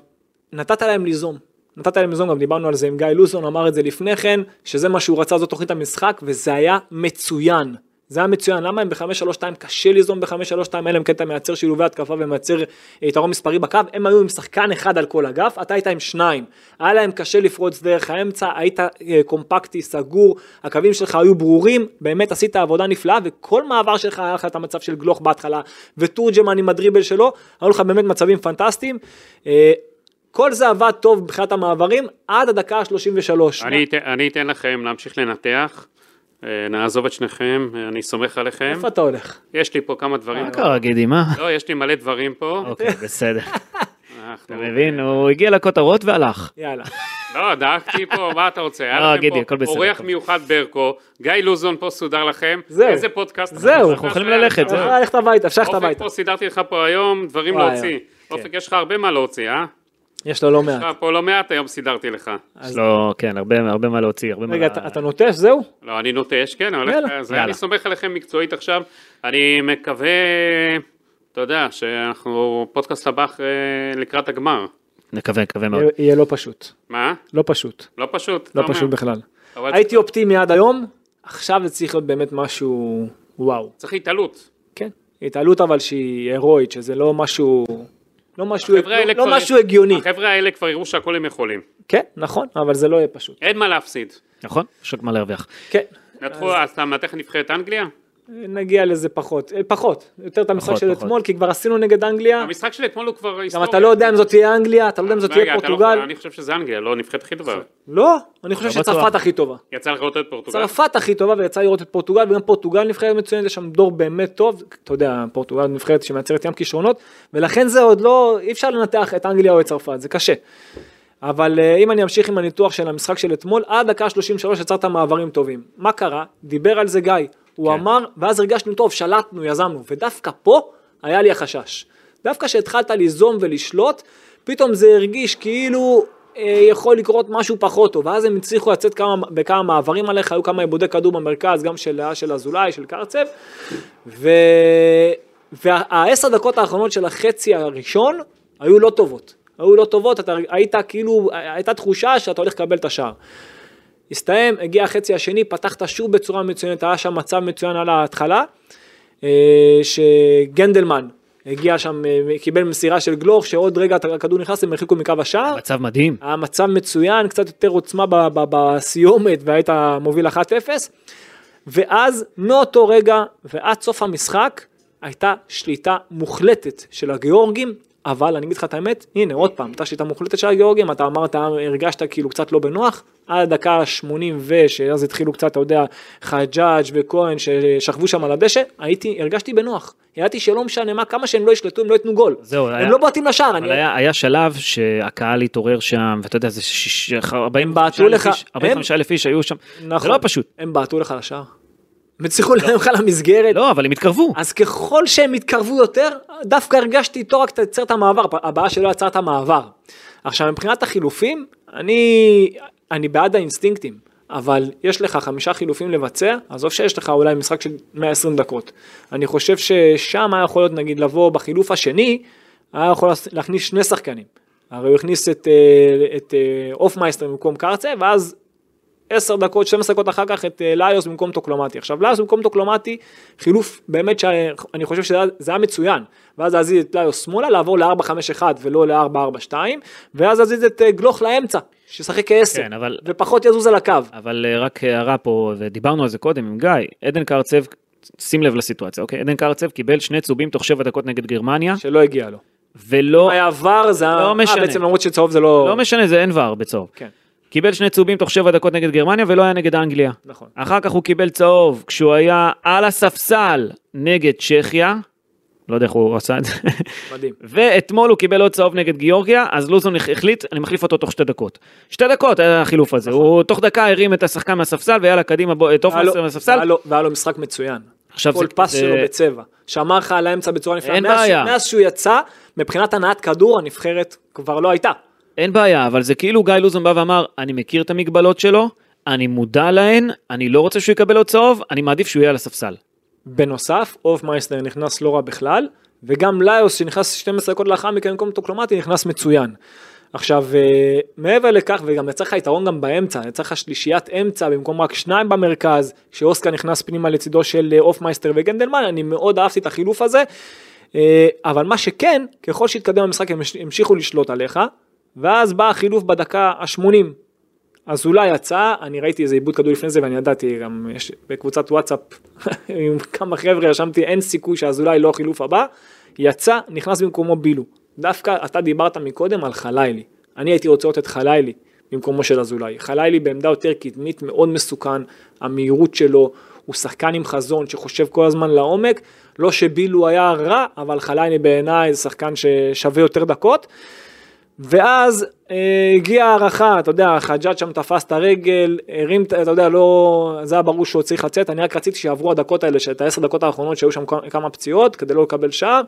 נתת להם ליזום, נתת להם ליזום, גם דיברנו על זה עם גיא לוזון, אמר את זה לפני כן, שזה מה שהוא רצה, זאת תוכנית המשחק, וזה היה מצוין. זה היה מצוין, למה הם ב-5-3-2 קשה ליזום ב-5-3-2, אלא אם כן אתה מייצר שילובי התקפה ומייצר אה, יתרון מספרי בקו, הם היו עם שחקן אחד על כל אגף, אתה היית עם שניים. היה להם קשה לפרוץ דרך האמצע, היית אה, קומפקטי, סגור, הקווים שלך היו ברורים, באמת עשית עבודה נפלאה, וכל מעבר שלך היה לך את המצב של גלוך בהתחלה, ותורג'מן עם הדריבל שלו, היו לך באמת מצבים פנטסטיים. אה, כל זה עבד טוב מבחינת המעברים עד הדקה ה-33. אני אני אתן לכם להמשיך לנתח, נעזוב את שניכם, אה, אני סומך עליכם. איפה אתה הולך? יש לי פה כמה דברים. מה קרה גידי, מה? לא, יש לי מלא דברים פה. אוקיי, בסדר. אנחנו- אתה מבין, הוא הגיע לכותרות והלך. יאללה. לא, דאגתי פה, מה אתה רוצה? היה לא, לכם גידי, פה הכל בסדר, אורח. מיוחד ברקו, גיא לוזון פה סודר לכם. זהו. איזה פודקאסט. זהו, אנחנו יכולים ללכת, זהו. אפשר ללכת הביתה, אפשר ללכת אופק הביתה. פה סידרתי לך פה היום דברים להוציא. אופק, יש לך הרבה מה להוציא, אה? יש לו לא יש מעט. לך פה לא מעט היום סידרתי לך. יש לו, כן, הרבה מה להוציא, הרבה מה... רגע, אתה נוטש, זהו? לא, אני נוטש, כן. אני סומך עליכם מקצועית עכשיו. אני מקווה, אתה יודע, שאנחנו פודקאסט הבא לקראת הגמר. נקווה, נקווה מאוד. יהיה- לא פשוט. מה? לא פשוט. לא פשוט. לא. פשוט בכלל. הייתי אופטימי עד היום, עכשיו זה צריך להיות באמת משהו וואו. צריך התעלות. כן. התעלות אבל שהיא הירואית, שזה לא משהו... לא משהו, לא, לא כבר- משהו הגיוני. החבר'ה האלה כבר יראו שהכל הם יכולים. כן, נכון, אבל זה לא יהיה פשוט. אין מה להפסיד. נכון? יש רק מה להרוויח. כן. נתחו, אז אתה מנתח נבחרת אנגליה? נגיע לזה פחות, אה, פחות, יותר את המשחק של. אתמול, כי כבר עשינו נגד אנגליה, המשחק של אתמול הוא כבר גם היסטוריה. אתה לא יודע אם זאת תהיה אנגליה, אתה לא יודע אם זאת רגע, תהיה לא פורטוגל, אני חושב שזה אנגליה, לא הנבחרת הכי טובה. לא, אני חושב לא שצרפת. הכי טובה. יצא לך לראות את פורטוגל? צרפת הכי טובה ויצא לראות את פורטוגל וגם פורטוגל נבחרת מצוינת יש שם דור באמת טוב אתה יודע פורטוגל נבחרת שמייצרת ים כישרונות ולכן זה עוד לא אי אפשר לנתח את אנגליה או את צרפת זה קשה. אבל אה, אם אני אמשיך עם הניתוח של המשחק של אתמול עד דקה 33 יצרת מעברים טובים מה קרה דיבר על זה גיא הוא כן. אמר ואז הרגשנו טוב שלטנו יזמנו. ודווקא פה היה לי החשש. דווקא שהתחלת ליזום ולשלוט פתאום זה הרגיש כאילו אה, יכול לקרות משהו פחות טוב, ואז הם הצליחו לצאת כמה, בכמה מעברים עליך, היו כמה עיבודי כדור במרכז, גם של לאה של אזולאי, של קרצב, ו... והעשר דקות האחרונות של החצי הראשון היו לא טובות, היו לא טובות, אתה היית כאילו, הייתה תחושה שאתה הולך לקבל את השער. הסתיים, הגיע החצי השני, פתחת שוב בצורה מצוינת, היה שם מצב מצוין על ההתחלה, אה, שגנדלמן הגיע שם, אה, קיבל מסירה של גלוך, שעוד רגע הכדור נכנס, הם הרחיקו מקו השער. מצב מדהים. היה מצב מצוין, קצת יותר עוצמה בסיומת והיית מוביל 1-0 ואז מאותו רגע ועד סוף המשחק הייתה שליטה מוחלטת של הגיאורגים אבל אני אגיד לך את האמת, הנה עוד פעם, הייתה שליטה מוחלטת של הגיאורגים, אתה אמרת, הרגשת כאילו קצת לא בנוח, עד הדקה ה-80 ו, שאז התחילו קצת, אתה יודע, חג'אג' וכהן ששכבו שם על הדשא, הייתי, הרגשתי בנוח. ידעתי שלא משנה מה, כמה שהם לא ישלטו, הם לא ייתנו גול. זהו, הם היה- לא בועטים לשער, אבל אני... היה, היה שלב שהקהל התעורר שם, ואתה יודע, זה שיש- 45 בעטו לך, אלף איש, 45 אלף איש היו שם, נכון. זה לא פשוט. הם בעטו לך לשער. הם הצליחו להם לך למסגרת. לא, אבל הם התקרבו. אז ככל שהם התקרבו יותר, דווקא הרגשתי איתו רק תעצר את המעבר, הבעיה שלא יצר את המעבר. עכשיו מבחינת החילופים, אני, אני בעד האינסטינקטים, אבל יש לך חמישה חילופים לבצע, עזוב שיש לך אולי משחק של 120 דקות. אני חושב ששם היה יכול להיות נגיד לבוא בחילוף השני, היה יכול להכניס שני שחקנים. הרי הוא הכניס את, אה, את אה, הופמייסטר במקום קרצב, ואז 10 דקות, 12 דקות אחר כך את אה, ליוס במקום טוקלומטי. עכשיו ליוס במקום טוקלומטי, חילוף באמת שאני חושב שזה היה- מצוין. ואז להזיז את ליוס שמאלה, לעבור ל-4-5-1 ולא ל-4-4-2, ואז להזיז את אה, גלוך לאמצע, שישחק כ-10, כן, אבל- ופחות יזוז על הקו. אבל אה, רק הערה פה, ודיברנו על זה קודם עם גיא, עדן קרצב, שים לב לסיטואציה, אוקיי? עדן קרצב קיבל שני צהובים תוך שבע דקות נגד גרמניה, שלא הגיע לו. ולא, היה עבר, זה לא משנה. בעצם למרות שצהוב זה לא... לא משנה, זה אין ור בצהוב. כן, קיבל שני צהובים תוך שבע דקות נגד גרמניה ולא היה נגד אנגליה. נכון. אחר כך הוא קיבל צהוב כשהוא היה על הספסל נגד צ'כיה, לא יודע איך הוא עשה את זה, מדהים. ואתמול הוא קיבל עוד צהוב נגד גיאורגיה, אז לוזון החליט, אני מחליף אותו תוך שתי דקות. שתי דקות היה החילוף הזה, הוא תוך דקה הרים את השחקן מהספסל ויאללה קדימה בוא, אופנסר מהספסל. והיה לו- משחק מצוין. עכשיו כל זה- פס זה- שלו בצבע. שמר לך על האמצע בצורה נפלאה. אין בעיה. מאז שהוא יצא, מבחינת הנעת כדור, הנבחרת כבר לא הייתה. אין בעיה, אבל זה כאילו גיא לוזון בא ואמר, אני מכיר את המגבלות שלו, אני מודע להן, אני לא רוצה שהוא יקבל עוד צהוב, אני מעדיף שהוא יהיה על הספסל. בנוסף, הופמייסטר נכנס לא רע בכלל, וגם ליוס שנכנס 12 דקות לאחר מכן במקום טוקלומטי נכנס מצוין. עכשיו, אה, מעבר לכך, וגם יצא לך יתרון גם באמצע, יצא לך שלישיית אמצע במקום רק שניים במרכז, כשאוסקר נכנס פנימה לצידו של אה, הופמייסטר וגנדלמן, אני מאוד אהבתי את החילוף הזה, אה, אבל מה שכן, ככל שהתקדם המשחק הם המש- המשיכו לשלוט עליך, ואז בא החילוף בדקה ה-80. אזולאי יצא, אני ראיתי איזה עיבוד כדור לפני זה ואני ידעתי, גם יש בקבוצת וואטסאפ עם כמה חבר'ה רשמתי אין סיכוי שאזולאי לא החילוף הבא, יצא, נכנס במקומו בילו. דווקא אתה דיברת מקודם על חלילי. אני הייתי רוצה לראות את חלילי במקומו של אזולאי. חלילי בעמדה יותר קדמית, מאוד מסוכן, המהירות שלו, הוא שחקן עם חזון שחושב כל הזמן לעומק, לא שבילו היה רע, אבל חלילי בעיניי זה שחקן ששווה יותר דקות. ואז אה, הגיעה הערכה, אתה יודע, חג'אג' שם תפס את הרגל, הרים, אתה יודע, לא, זה היה ברור שהוא צריך לצאת, אני רק רציתי שיעברו הדקות האלה, את העשר דקות האחרונות שהיו שם כמה פציעות, כדי לא לקבל שער,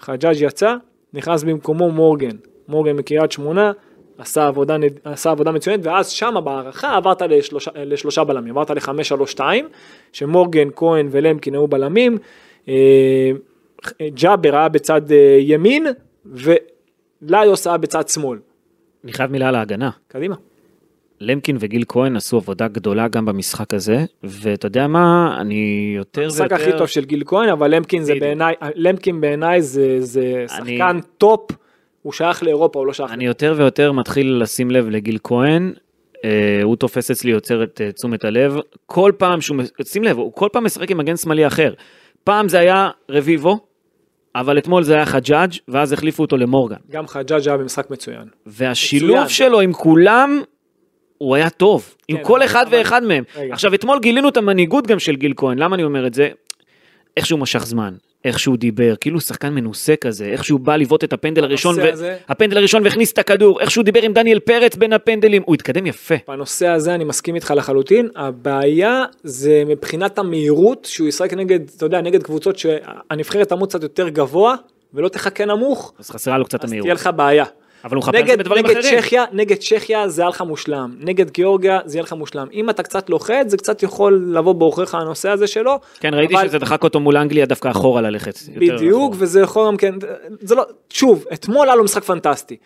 חג'אג' יצא, נכנס במקומו מורגן, מורגן מקריית שמונה, עשה עבודה, עשה עבודה מצוינת, ואז שם בהערכה עברת לשלושה, לשלושה בלמים, עברת לחמש שלוש שתיים, שמורגן, כהן ולמקין היו בלמים, אה, ג'אבר היה בצד אה, ימין, וליוס היה בצד שמאל. אני חייב מילה על ההגנה. קדימה. למקין וגיל כהן עשו עבודה גדולה גם במשחק הזה, ואתה יודע מה, אני יותר ויותר... המשחק הכי טוב של גיל כהן, אבל למקין זה בעיניי, למקין בעיניי זה, זה אני- שחקן טופ, הוא שייך לאירופה, הוא לא שייך אני יותר ויותר מתחיל לשים לב לגיל כהן, אה, הוא תופס אצלי יותר את אה, תשומת הלב, כל פעם שהוא, שים לב, הוא כל פעם משחק עם מגן שמאלי אחר. פעם זה היה רביבו, אבל אתמול זה היה חג'אג', ואז החליפו אותו למורגן. גם חג'אג' היה במשחק מצוין. והשילוב מצוין. שלו עם כולם, הוא היה טוב, עם כן, כל אבל- אחד אבל- ואחד מהם. רגע. עכשיו, אתמול גילינו את המנהיגות גם של גיל כהן, למה אני אומר את זה? איך שהוא משך זמן, איך שהוא דיבר, כאילו שחקן מנוסה כזה, איך שהוא בא לבעוט את הפנדל הראשון, ו- הזה- הפנדל הראשון והכניס את הכדור, איך שהוא דיבר עם דניאל פרץ בין הפנדלים, הוא התקדם יפה. בנושא הזה אני מסכים איתך לחלוטין, הבעיה זה מבחינת המהירות שהוא ישחק נגד, אתה יודע, נגד קבוצות שהנבחרת תעמוד קצת יותר גבוה ולא תחכה נמוך, אז חסרה לו קצת אז תהיה המהירות. לך בעיה. אבל הוא מחפש את זה נגד, בדברים נגד אחרים. צ'כיה, נגד צ'כיה זה היה לך מושלם, נגד גיאורגיה זה יהיה לך מושלם. אם אתה קצת לוחץ זה קצת יכול לבוא בעוכריך הנושא הזה שלו. כן, ראיתי אבל- שזה דחק אותו מול אנגליה דווקא אחורה ללכת. בדיוק, אחורה. וזה יכול גם כן, זה לא, שוב, אתמול היה לו משחק פנטסטי.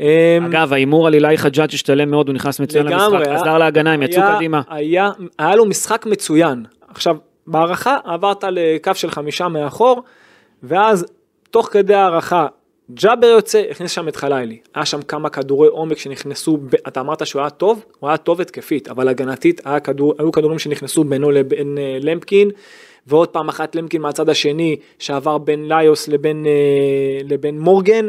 אמ, אגב, ההימור על אילי חג'אג' השתלם מאוד, הוא נכנס מצוין לגמרי, למשחק, היה- עזר להגנה, הם יצאו היה- קדימה. היה, היה לו משחק מצוין. עכשיו, בהערכה עברת לקו של חמישה מאחור, ואז תוך כדי הערכה, ג'אבר יוצא, הכניס שם את חלילי. היה שם כמה כדורי עומק שנכנסו, ב... אתה אמרת שהוא היה טוב, הוא היה טוב התקפית, אבל הגנתית כדור, היו כדורים שנכנסו בינו לבין אה, למקין, ועוד פעם אחת למקין מהצד השני, שעבר בין ליוס לבין, אה, לבין מורגן.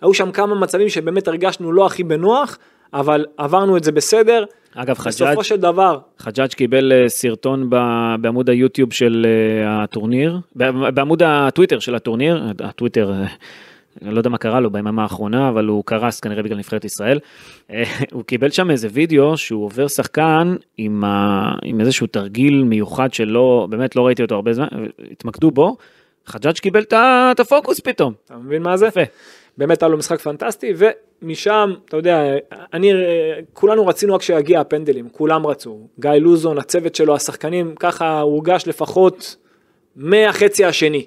היו שם כמה מצבים שבאמת הרגשנו לא הכי בנוח, אבל עברנו את זה בסדר. אגב, חג'אג' בסופו של דבר, חג'אג' קיבל אה, סרטון בעמוד היוטיוב של הטורניר, בעמוד הטוויטר של הטורניר, הטוויטר, אני לא יודע מה קרה לו ביממה האחרונה, אבל הוא קרס כנראה בגלל נבחרת ישראל. אה, הוא קיבל שם איזה וידאו שהוא עובר שחקן עם, ה... עם איזשהו תרגיל מיוחד שלא, באמת לא ראיתי אותו הרבה זמן, התמקדו בו, חג'אג' קיבל את הפוקוס פתאום. אתה מבין מה זה? יפה. באמת היה לו משחק פנטסטי, ומשם, אתה יודע, אני, כולנו רצינו רק שיגיע הפנדלים, כולם רצו. גיא לוזון, הצוות שלו, השחקנים, ככה הורגש לפחות מהחצי השני.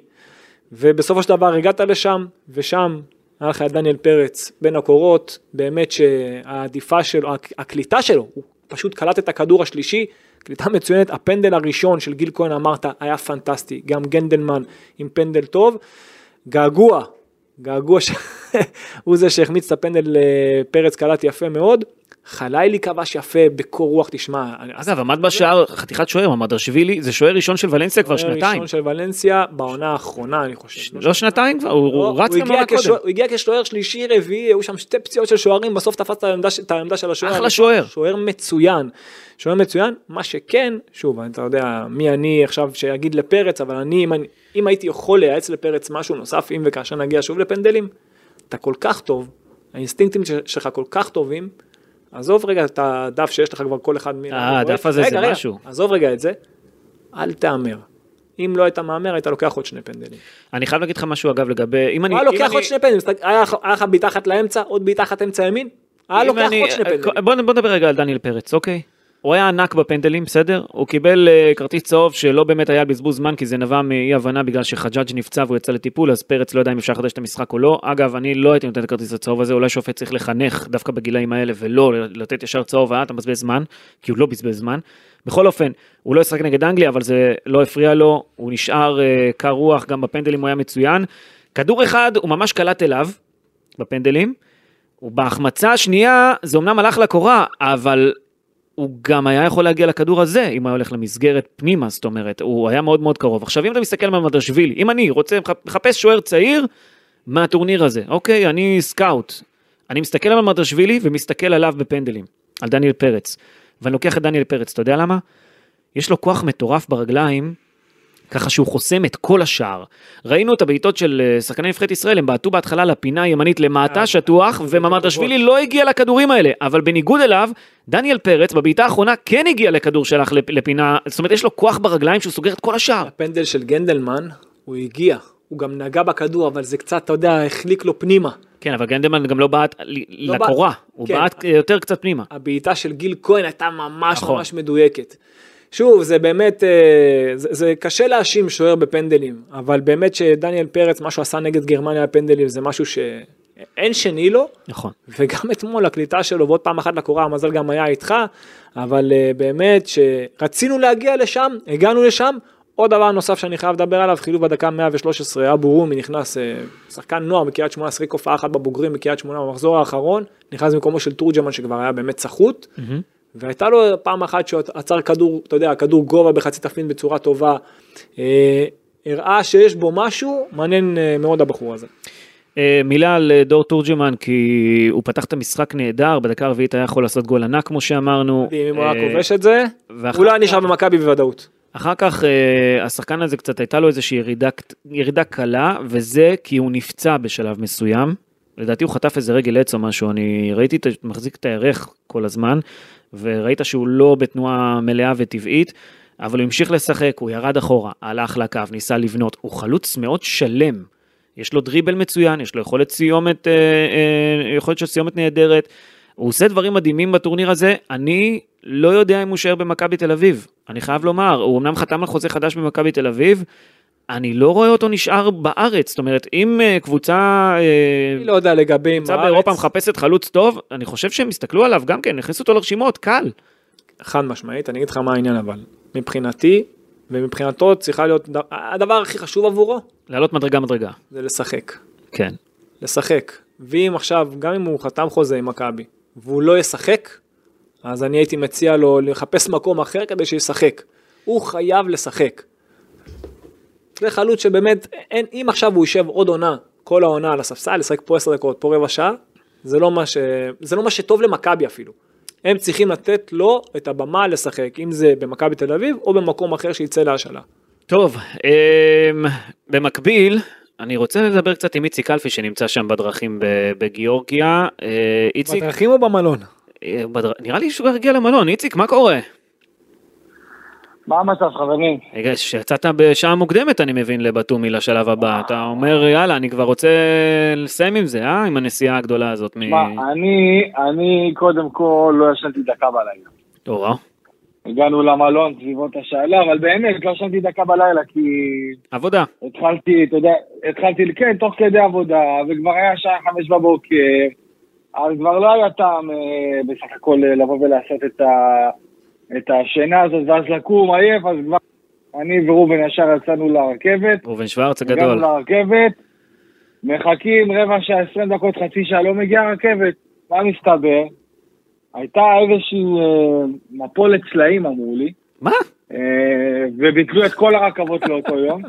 ובסופו של דבר הגעת לשם, ושם היה לך את דניאל פרץ בין הקורות, באמת שהעדיפה שלו, הק- הקליטה שלו, הוא פשוט קלט את הכדור השלישי, קליטה מצוינת, הפנדל הראשון של גיל כהן אמרת היה פנטסטי, גם גנדלמן עם פנדל טוב, געגוע, געגוע שהוא זה שהחמיץ את הפנדל לפרץ קלט יפה מאוד, חלילי כבש יפה בקור רוח, תשמע, אגב, עמד בשער חתיכת שוער, ממדרשווילי, זה שוער ראשון של ולנסיה כבר שנתיים. ראשון של ולנסיה בעונה האחרונה אני חושב. לא שנתיים כבר, הוא לא, רץ גם עונה קודם. הוא הגיע כשוער שלישי רביעי, היו שם שתי פציעות של שוערים, בסוף תפס את העמדה של השוער. אחלה. שוער. שוער מצוין. שוער מצוין, מה שכן, שוב, אתה יודע, מי אני עכשיו שיגיד לפרץ, אבל אני, אם, אני, אם הייתי יכול לייעץ לפרץ משהו נוסף, אם וכאשר נגיע שוב לפנדלים, אתה כל כך טוב, האינסטינקטים שלך כל כך טובים, עזוב רגע את הדף שיש לך כבר כל אחד מ... אה, הדף הזה רגע, זה רגע, משהו. עזוב רגע את זה, אל תהמר. אם לא היית מהמר, היית לוקח עוד שני פנדלים. אני חייב להגיד לך משהו אגב לגבי, אם אני... הוא היה לוקח עוד שני פנדלים, היה לך- בעיטה אחת לאמצע, עוד בעיטה אחת אמצע ימין, היה לוקח עוד שני פנדלים. בוא בוא נדבר רגע על דניאל פרץ, אוקיי? הוא היה ענק בפנדלים, בסדר? הוא קיבל אה, כרטיס צהוב שלא באמת היה בזבוז זמן, כי זה נבע מאי הבנה בגלל שחג'אג' נפצע והוא יצא לטיפול, אז פרץ לא יודע אם אפשר לחדש את המשחק או לא. אגב, אני לא הייתי נותן את הכרטיס הצהוב הזה, אולי שופט צריך לחנך דווקא בגילאים האלה, ולא לתת ישר צהוב, אה, אתה מבזבז זמן, כי הוא לא בזבז זמן. בכל אופן, הוא לא ישחק נגד אנגליה, אבל זה לא הפריע לו, הוא נשאר אה, קר רוח, גם בפנדלים הוא היה מצוין. כדור אחד, הוא ממש קלט אליו, בפנדלים. ובהחמצה השנייה זה אמנם הלך לקורה, אבל הוא גם היה יכול להגיע לכדור הזה, אם היה הולך למסגרת פנימה, זאת אומרת, הוא היה מאוד מאוד קרוב. עכשיו אם אתה מסתכל על מדרשווילי, אם אני רוצה, מחפש שוער צעיר מהטורניר הזה, אוקיי, אני סקאוט. אני מסתכל על מרדשווילי ומסתכל עליו בפנדלים, על דניאל פרץ. ואני לוקח את דניאל פרץ, אתה יודע למה? יש לו כוח מטורף ברגליים, ככה שהוא חוסם את כל השער. ראינו את הבעיטות של אה, שחקני נבחרת ישראל, הם בעטו בהתחלה לפינה הימנית למטה, שטוח, וממרדשווילי לא הגיע לכדורים האלה, אבל בניגוד אליו, דניאל פרץ בבעיטה האחרונה כן הגיע לכדור שלך לפ- לפינה, זאת אומרת יש לו כוח ברגליים שהוא סוגר את כל השער. הפנדל של גנדלמן, הוא הגיע, הוא גם נגע בכדור, אבל זה קצת, אתה יודע, החליק לו פנימה. כן, אבל גנדלמן גם לא בעט ל- בעט. לקורה, הוא כן. בעט אה, יותר קצת פנימה. הבעיטה של גיל כהן הייתה ממש נכון. ממש מדויקת. שוב, זה באמת, אה, זה, זה קשה להאשים שוער בפנדלים, אבל באמת שדניאל פרץ, מה שהוא עשה נגד גרמניה בפנדלים, זה משהו שאין שני לו, נכון. וגם אתמול הקליטה שלו, ועוד פעם אחת לקורה, המזל גם היה איתך, אבל אה, באמת שרצינו להגיע לשם, הגענו לשם. עוד דבר נוסף שאני חייב לדבר עליו, חילוב בדקה 113, אבו רומי נכנס, אה, שחקן נוער מקריית שמונה, שיחק הופעה אחת בבוגרים בקריית שמונה במחזור האחרון, נכנס במקומו של תורג'מן שכבר היה באמת סחוט, והייתה לו פעם אחת שהוא עצר כדור, אתה יודע, כדור גובה בחצי תפנית בצורה טובה, אה, הראה שיש בו משהו, מעניין אה, מאוד הבחור הזה. אה, מילה על דור תורג'מן, כי הוא פתח את המשחק נהדר, בדקה הרביעית היה יכול לעשות גול ענק כמו שאמרנו. אם הוא היה כובש את זה, הוא לא היה נשאר במכבי בוודאות. אחר כך השחקן הזה קצת הייתה לו איזושהי ירידה, ירידה קלה, וזה כי הוא נפצע בשלב מסוים. לדעתי הוא חטף איזה רגל עץ או משהו, אני ראיתי, מחזיק את הירך כל הזמן, וראית שהוא לא בתנועה מלאה וטבעית, אבל הוא המשיך לשחק, הוא ירד אחורה, הלך לקו, ניסה לבנות, הוא חלוץ מאוד שלם. יש לו דריבל מצוין, יש לו יכולת סיומת, אה, אה, יכולת של סיומת נהדרת. הוא עושה דברים מדהימים בטורניר הזה, אני לא יודע אם הוא יישאר במכבי תל אביב. אני חייב לומר, הוא אמנם חתם על חוזה חדש במכבי תל אביב, אני לא רואה אותו נשאר בארץ. זאת אומרת, אם אה, קבוצה, אה, אני לא יודע לגבי עם קבוצה הארץ, באירופה מחפשת חלוץ טוב, אני חושב שהם יסתכלו עליו גם כן, הכניסו אותו לרשימות, קל. חד משמעית, אני אגיד לך מה העניין אבל, מבחינתי ומבחינתו צריכה להיות, הדבר הכי חשוב עבורו לעלות מדרגה מדרגה. זה לשחק, כן. לשחק, ואם עכשיו, גם אם הוא חתם חוזה עם מכבי, והוא לא ישחק, אז אני הייתי מציע לו לחפש מקום אחר כדי שישחק, הוא חייב לשחק. זה חלוץ שבאמת, אין, אם עכשיו הוא יישב עוד עונה, כל העונה על הספסל, לשחק פה עשר דקות, פה רבע שעה, זה לא מה, ש... זה לא מה שטוב למכבי אפילו. הם צריכים לתת לו את הבמה לשחק, אם זה במכבי תל אביב או במקום אחר שיצא להשאלה. טוב, אמ, במקביל, אני רוצה לדבר קצת עם איציק אלפי שנמצא שם בדרכים ב- בגיאורגיה. אה, איציק, בדרכים או במלון? אה, בדר... נראה לי שהוא הגיע למלון. איציק, מה קורה? מה המצב חברים? רגע, שיצאת בשעה מוקדמת, אני מבין, לבתומי לשלב הבא. אתה אומר, יאללה, אני כבר רוצה לסיים עם זה, אה? עם הנסיעה הגדולה הזאת. מ... מה, אני, אני קודם כל לא ישנתי דקה בלילה. נורא. הגענו למלון סביבות השעה, לא, אבל באמת לא ישנתי דקה בלילה כי עבודה. התחלתי, אתה יודע, התחלתי, כן, תוך כדי עבודה, וכבר היה שעה חמש בבוקר, אז כבר לא היה טעם אה, בסך הכל לבוא ולעשות את, ה, את השינה הזאת, ואז לקום עייף, אז כבר אני וראובן ישר יצאנו לרכבת. ראובן שוורץ הגענו הגדול. לרכבת, מחכים רבע שעה, עשרים דקות, חצי שעה, לא מגיעה רכבת. מה מסתבר? הייתה איזושהי אה, מפולת סלעים, אמרו לי, מה? אה, וביטלו את כל הרכבות לאותו יום.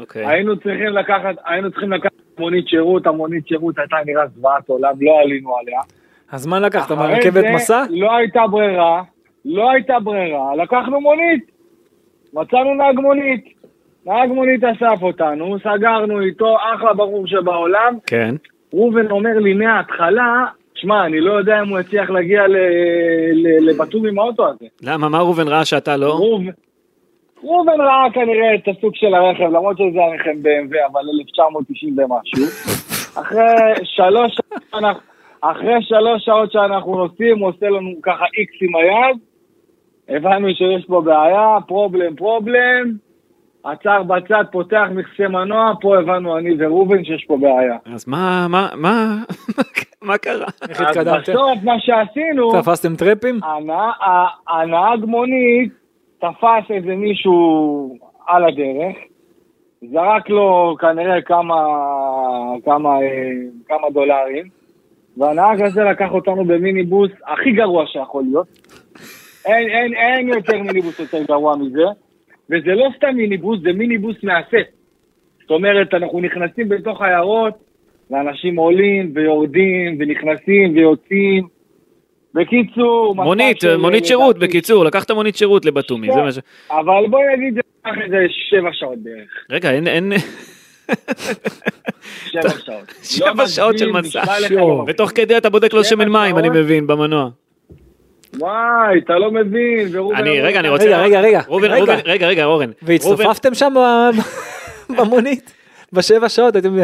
אוקיי. היינו צריכים לקחת, היינו צריכים לקחת מונית שירות, המונית שירות הייתה נראה זוועת עולם, לא עלינו עליה. אז מה לקחת, אחרי מהרכבת זה מסע? לא הייתה ברירה, לא הייתה ברירה, לקחנו מונית. מצאנו נהג מונית. נהג מונית אסף אותנו, סגרנו איתו, אחלה ברור שבעולם. כן. ראובן אומר לי מההתחלה, שמע, אני לא יודע אם הוא יצליח להגיע לבתום עם האוטו הזה. למה, מה ראובן ראה שאתה לא? ראובן, ראובן ראה כנראה את הסוג של הרכב, למרות שזה הרכב BMW, אבל 1990 ומשהו. אחרי שלוש, שעות שאנחנו- אחרי שלוש שעות שאנחנו נוסעים, הוא עושה לנו ככה איקס עם היד. הבנו שיש פה בעיה, פרובלם, פרובלם. עצר בצד, פותח מכסה מנוע, פה הבנו אני וראובן שיש פה בעיה. אז מה, מה, מה, מה קרה? איך אז התקדמתם? בסוף מה שעשינו, תפסתם טרפים? הנהג מונית תפס איזה מישהו על הדרך, זרק לו כנראה כמה, כמה, אה, כמה דולרים, והנהג הזה לקח אותנו במיניבוס הכי גרוע שיכול להיות. אין, אין, אין יותר מיניבוס יותר גרוע מזה, וזה לא סתם מיניבוס, זה מיניבוס מהסט. זאת אומרת, אנחנו נכנסים בתוך עיירות, ואנשים עולים ויורדים ונכנסים ויוצאים. בקיצור, מונית, של, מונית אה, שירות, לדעתי, בקיצור, לקחת מונית שירות לבתומי, זה מה ש... אבל בואי נגיד, זה לקח איזה שבע שעות בערך. רגע, אין, אין... שבע שעות. שבע לא שעות של מסע. ותוך כדי אתה בודק לו שמן מים, אני? מבין, במנוע. וואי, אתה לא מבין. אני, רגע, אני רוצה... רגע, רגע, רגע, ראובן, רגע. ראובן, רגע, רגע, אורן. והצטופפתם שם במונית? בשבע שעות הייתם,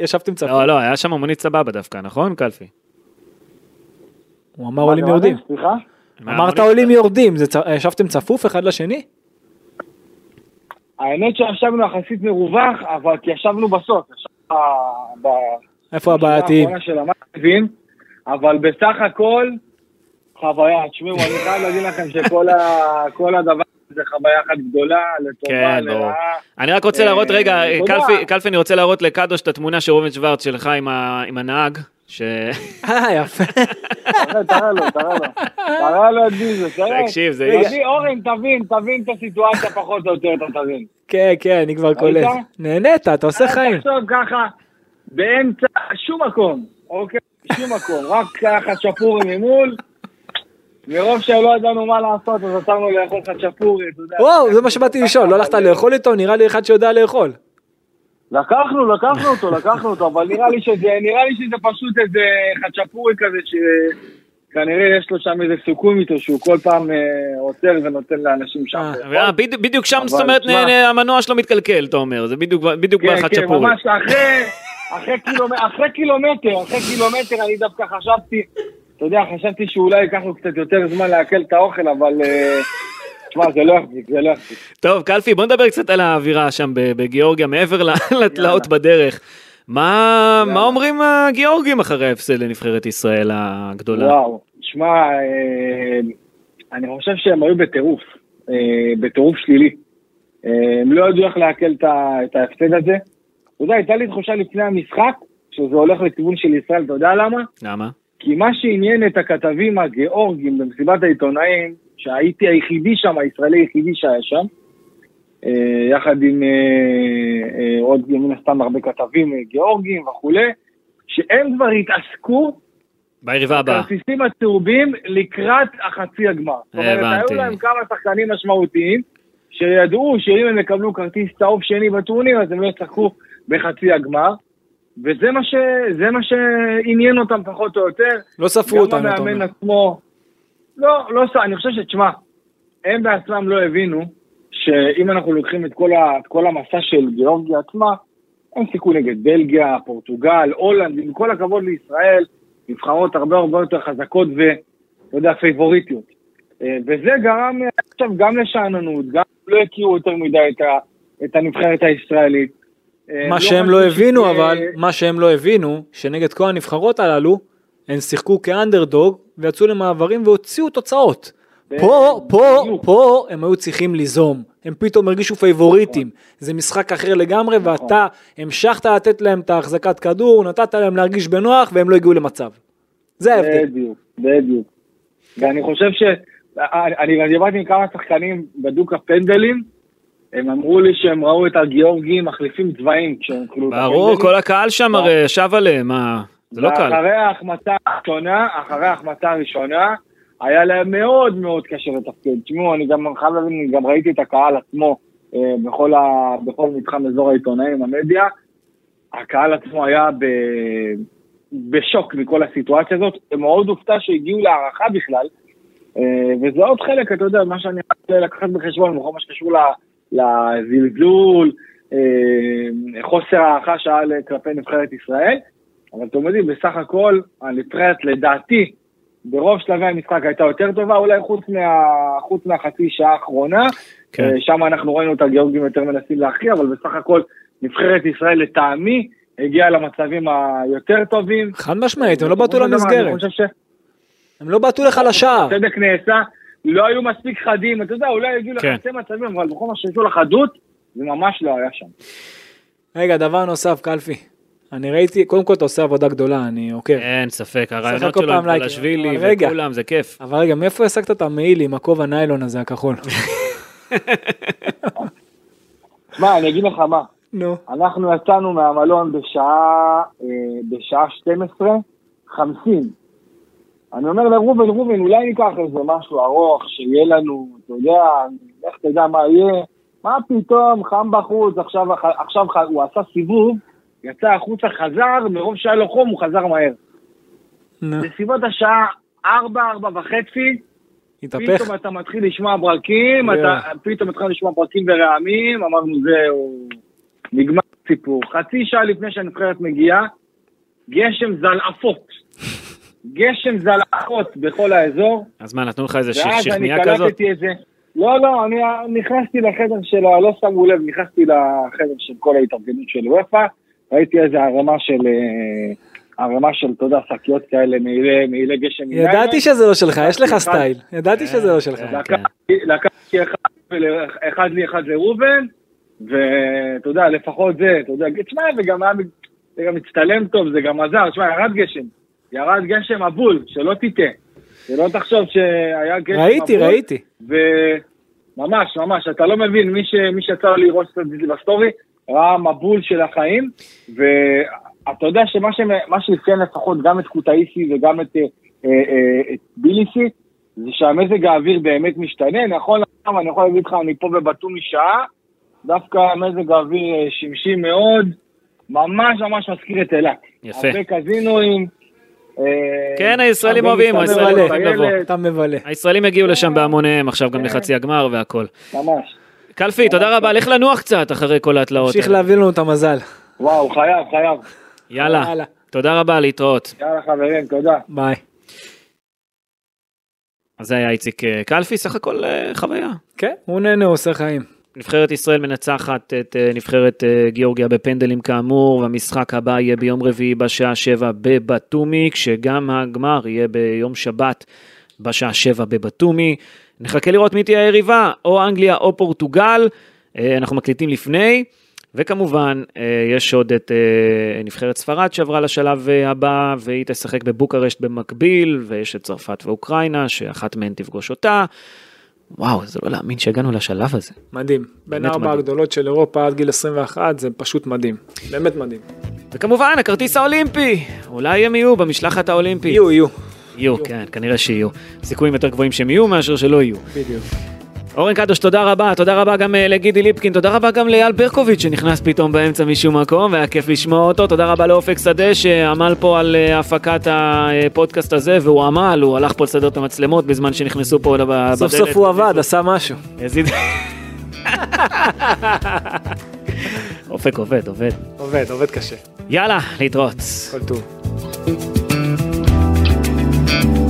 ישבתם צפוף. לא, לא, היה שם מונית סבבה דווקא, נכון, קלפי? הוא אמר עולים יורדים. סליחה? אמרת עולים יורדים, ישבתם צפוף אחד לשני? האמת שישבנו יחסית מרווח, אבל כי ישבנו בסוף. ישבנו ב- איפה הבעייתיים? האחרונה של המאזין, אבל בסך הכל, חוויה. תשמעו, אני חייב להגיד לכם שכל הדבר זה חוויה אחת גדולה, לטובה, כן. לרעה. אני רק רוצה להראות, אה, רגע, תודה. קלפי, קלפי, אני רוצה להראות לקדוש את התמונה של ראובן שוורץ שלך עם ה- עם הנהג, ש... אה, יפה. תראה, לו, תראה לו. תראה לו את ביזו, תראה. תקשיב, זה... תביא, אורן, תבין, תבין את הסיטואציה פחות או יותר, אתה תבין. כן, כן, אני כבר קולט. נהנית, אתה עושה חיים. תחשוב ככה, באמצע, שום מקום, אוקיי? שום מקום, רק ככה צ'פורי ממול. מרוב שלא ידענו מה לעשות, אז עצרנו לאכול חצ'פורי, אתה יודע. וואו, זה מה שבאתי לשאול, לא הלכת לאכול איתו? נראה לי אחד שיודע לאכול. לקחנו, לקחנו אותו, לקחנו אותו, אבל נראה לי שזה, נראה לי שזה פשוט איזה חצ'פורי כזה, שכנראה יש לו שם איזה סיכום איתו, שהוא כל פעם אה, עוצר ונותן לאנשים שם. אה. אה, בדיוק- שם, זאת אומרת, המנוע שלו מתקלקל, אתה אומר, זה בדיוק כן, כן, בחצ'פורי. ממש אחרי, אחרי, קילומט, אחרי קילומטר, אחרי קילומטר אני דווקא חשבתי, אתה יודע, חשבתי שאולי ייקח לו קצת יותר זמן לעכל את האוכל, אבל תשמע, זה לא יחזיק, זה לא יחזיק. טוב, קלפי, בוא נדבר קצת על האווירה שם בגיאורגיה, מעבר לתלאות בדרך. מה מה אומרים הגיאורגים אחרי ההפסד לנבחרת ישראל הגדולה? וואו, שמע, אה, אני חושב שהם היו בטירוף, אה, בטירוף שלילי. אה, הם לא ידעו איך לעכל את ההפסד הזה. אתה יודע, הייתה לי תחושה לפני המשחק, שזה הולך לכיוון של ישראל, אתה יודע למה? למה? כי מה שעניין את הכתבים הגיאורגים במסיבת העיתונאים, שהייתי היחידי שם, הישראלי היחידי שהיה שם, אה, יחד עם אה, אה, עוד מן הסתם הרבה כתבים גיאורגים וכולי, שהם כבר התעסקו ביריבה הבאה. בכרטיסים הצהובים לקראת החצי הגמר. זאת אומרת, הבנתי. היו להם כמה שחקנים משמעותיים, שידעו שאם הם יקבלו כרטיס צהוב שני בטורניר, אז הם לא ישחקו בחצי הגמר. וזה מה, ש... זה מה שעניין אותם פחות או יותר. לא ספרו גם אותנו, אתה המאמן אומר. עצמו, לא, לא, אני חושב שתשמע, הם בעצמם לא הבינו שאם אנחנו לוקחים את כל, ה, את כל המסע של גיאורגיה עצמה, הם סיכו נגד בלגיה, פורטוגל, הולנד, עם כל הכבוד לישראל, נבחרות הרבה הרבה יותר חזקות ואתה יודע, פייבוריטיות. אה, וזה גרם עכשיו גם לשאננות, גם לא הכירו יותר מדי את, ה, את הנבחרת הישראלית. אה, מה שהם לא הבינו שזה- אבל, מה שהם לא הבינו, שנגד כל הנבחרות הללו, הם שיחקו כאנדרדוג ויצאו למעברים והוציאו תוצאות. פה, פה. פה הם היו צריכים ליזום, הם פתאום הרגישו פייבוריטים, זה משחק אחר לגמרי ואתה המשכת לתת להם את ההחזקת כדור, נתת להם להרגיש בנוח והם לא הגיעו למצב. זה ההבדל. בדיוק, בדיוק. ואני חושב ש... אני דיברתי עם כמה שחקנים בדוק הפנדלים, הם אמרו לי שהם ראו את הגיאורגים מחליפים צבעים כשהם כאילו... ברור, כל הקהל שם הרי ישב עליהם, מה? זה לא קל. אחרי ההחמצה הראשונה, אחרי ההחמצה הראשונה, היה להם מאוד מאוד קשה לתפקד. תשמעו, אני גם חייב אני גם ראיתי את הקהל עצמו אה, בכל, ה, בכל מתחם אזור העיתונאים, המדיה. הקהל עצמו היה ב, בשוק מכל הסיטואציה הזאת. מאוד הופתע שהגיעו להערכה בכלל, אה, וזה עוד חלק, אתה יודע, מה שאני רוצה לקחת בחשבון, בכל מה שקשור ל- לזלזול, אה, חוסר הערכה שהיה כלפי נבחרת ישראל. אבל אתם יודעים, בסך הכל, הנבחרת לדעתי, ברוב שלבי המשחק הייתה יותר טובה, אולי חוץ, מה, חוץ מהחצי שעה האחרונה. כן. אה, שם אנחנו ראינו את הגיאורגים יותר מנסים להכריע, אבל בסך הכל נבחרת ישראל לטעמי הגיעה למצבים היותר טובים. חד משמעית, הם לא בעטו למסגרת, חושב הם לא בעטו לך לשער. שהצדק נעשה, לא היו מספיק חדים, אתה יודע, אולי הגיעו כן. לחצי מצבים, אבל בכל מה שקשור לחדות, זה ממש לא היה שם. רגע, דבר נוסף, קלפי. אני ראיתי, קודם כל אתה עושה עבודה גדולה, אני עוקב. אין ספק, הרעיונות שלו עם פלשווילי. וכולם, זה כיף. אבל רגע, מאיפה השגת את המעיל עם הכובע ניילון הזה הכחול? מה, אני אגיד לך מה, נו. אנחנו יצאנו מהמלון בשעה, אה, בשעה 12, 50. אני אומר לראובן, ראובן, אולי ניקח איזה משהו ארוך, שיהיה לנו, אתה יודע, איך תדע מה יהיה. מה פתאום, חם בחוץ, עכשיו, עכשיו הוא עשה סיבוב, יצא החוצה, חזר, מרוב שהיה לו חום הוא חזר מהר. בסביבות השעה 4, 4 וחצי, התהפך. פתאום אתה מתחיל לשמוע ברקים. אתה פתאום מתחיל לשמוע ברקים ורעמים, אמרנו זהו, נגמר הסיפור. חצי שעה לפני שהנבחרת מגיעה, גשם זלעפות. גשם זלעפות בכל האזור, אז מה, נתנו לך איזה ש- ואז אני שכניה כזאת? קלטתי את זה. לא, לא, אני נכנסתי לחדר של, ה- לא שמו לב, נכנסתי לחדר של כל ההתארגנות של וופא, ראיתי איזה ערימה של, אה, ערימה של, אתה יודע, שקיות כאלה, מעילי מעילי גשם. ידעתי שזה לא שלך, יש לך אחד. סטייל. ידעתי שזה לא שלך. כן. לקחתי, לקחתי אחד, לי, אחד לראובן, ואתה יודע, לפחות זה, אתה יודע, תשמע, וגם היה, זה גם מצטלם טוב, זה גם עזר, תשמע, ירד גשם, ירד גשם מבול, שלא תטעה, שלא תחשוב שהיה גשם מבול. ראיתי, ראיתי. וממש, ממש, אתה לא מבין, מי, שיצא לו לראות את זה בסטורי, ראה מבול של החיים, ואתה יודע שמה ש... שאפיין לפחות גם את קוטאיסי וגם את, אה, אה, אה, את טביליסי, זה שהמזג האוויר באמת משתנה, נכון אני יכול להגיד לך, אני פה בבתומי שעה, דווקא מזג האוויר אה, שמשי מאוד, ממש ממש מזכיר את אילת. יפה. הרבה קזינואים. אה, כן, הישראלים אוהבים, הישראלים אוהבים לבוא. אתה מבלה. הישראלים הגיעו לשם בהמוניהם עכשיו גם לחצי הגמר והכל. ממש. קלפי, תודה רבה, לך לנוח קצת אחרי כל התלאות. תמשיך. להביא לנו את המזל. וואו, חייב, חייב. יאללה. תודה רבה, להתראות. יאללה חברים, תודה. ביי. אז זה היה איציק אה, קלפי, סך הכל אה, חוויה. כן, הוא נהנה, הוא עושה חיים. נבחרת ישראל מנצחת את אה, נבחרת גיאורגיה בפנדלים כאמור, והמשחק הבא יהיה ביום רביעי בשעה שבע בבתומי, כשגם הגמר יהיה ביום שבת בשעה שבע בבתומי. נחכה לראות מי תהיה היריבה, או אנגליה או פורטוגל, אה, אנחנו מקליטים לפני. וכמובן, אה, יש עוד את אה, נבחרת ספרד שעברה לשלב הבא, והיא תשחק בבוקרשט במקביל, ויש את צרפת ואוקראינה, שאחת מהן תפגוש אותה. וואו, זה לא להאמין שהגענו לשלב הזה. מדהים. בין ארבע מדהים. הגדולות של אירופה עד גיל 21 זה פשוט מדהים. באמת מדהים. וכמובן, הכרטיס האולימפי, אולי הם יהיו במשלחת האולימפית. יהיו, יהיו. יהיו, כן, כנראה שיהיו. סיכויים יותר גבוהים שהם יהיו מאשר שלא יהיו. בדיוק. אורן קדוש, תודה רבה, תודה רבה גם אה, לגידי ליפקין, תודה רבה גם לאייל ברקוביץ' שנכנס פתאום באמצע משום מקום, והיה כיף לשמוע אותו, תודה רבה לאופק שדה שעמל פה על אה, הפקת הפודקאסט הזה, והוא עמל, הוא הלך פה לסדר את המצלמות בזמן שנכנסו פה בדלת. סוף סוף הוא עבד, עשה משהו. אופק עובד, עובד. עובד, עובד קשה. יאללה, להתראות. כל טוב. Thank you.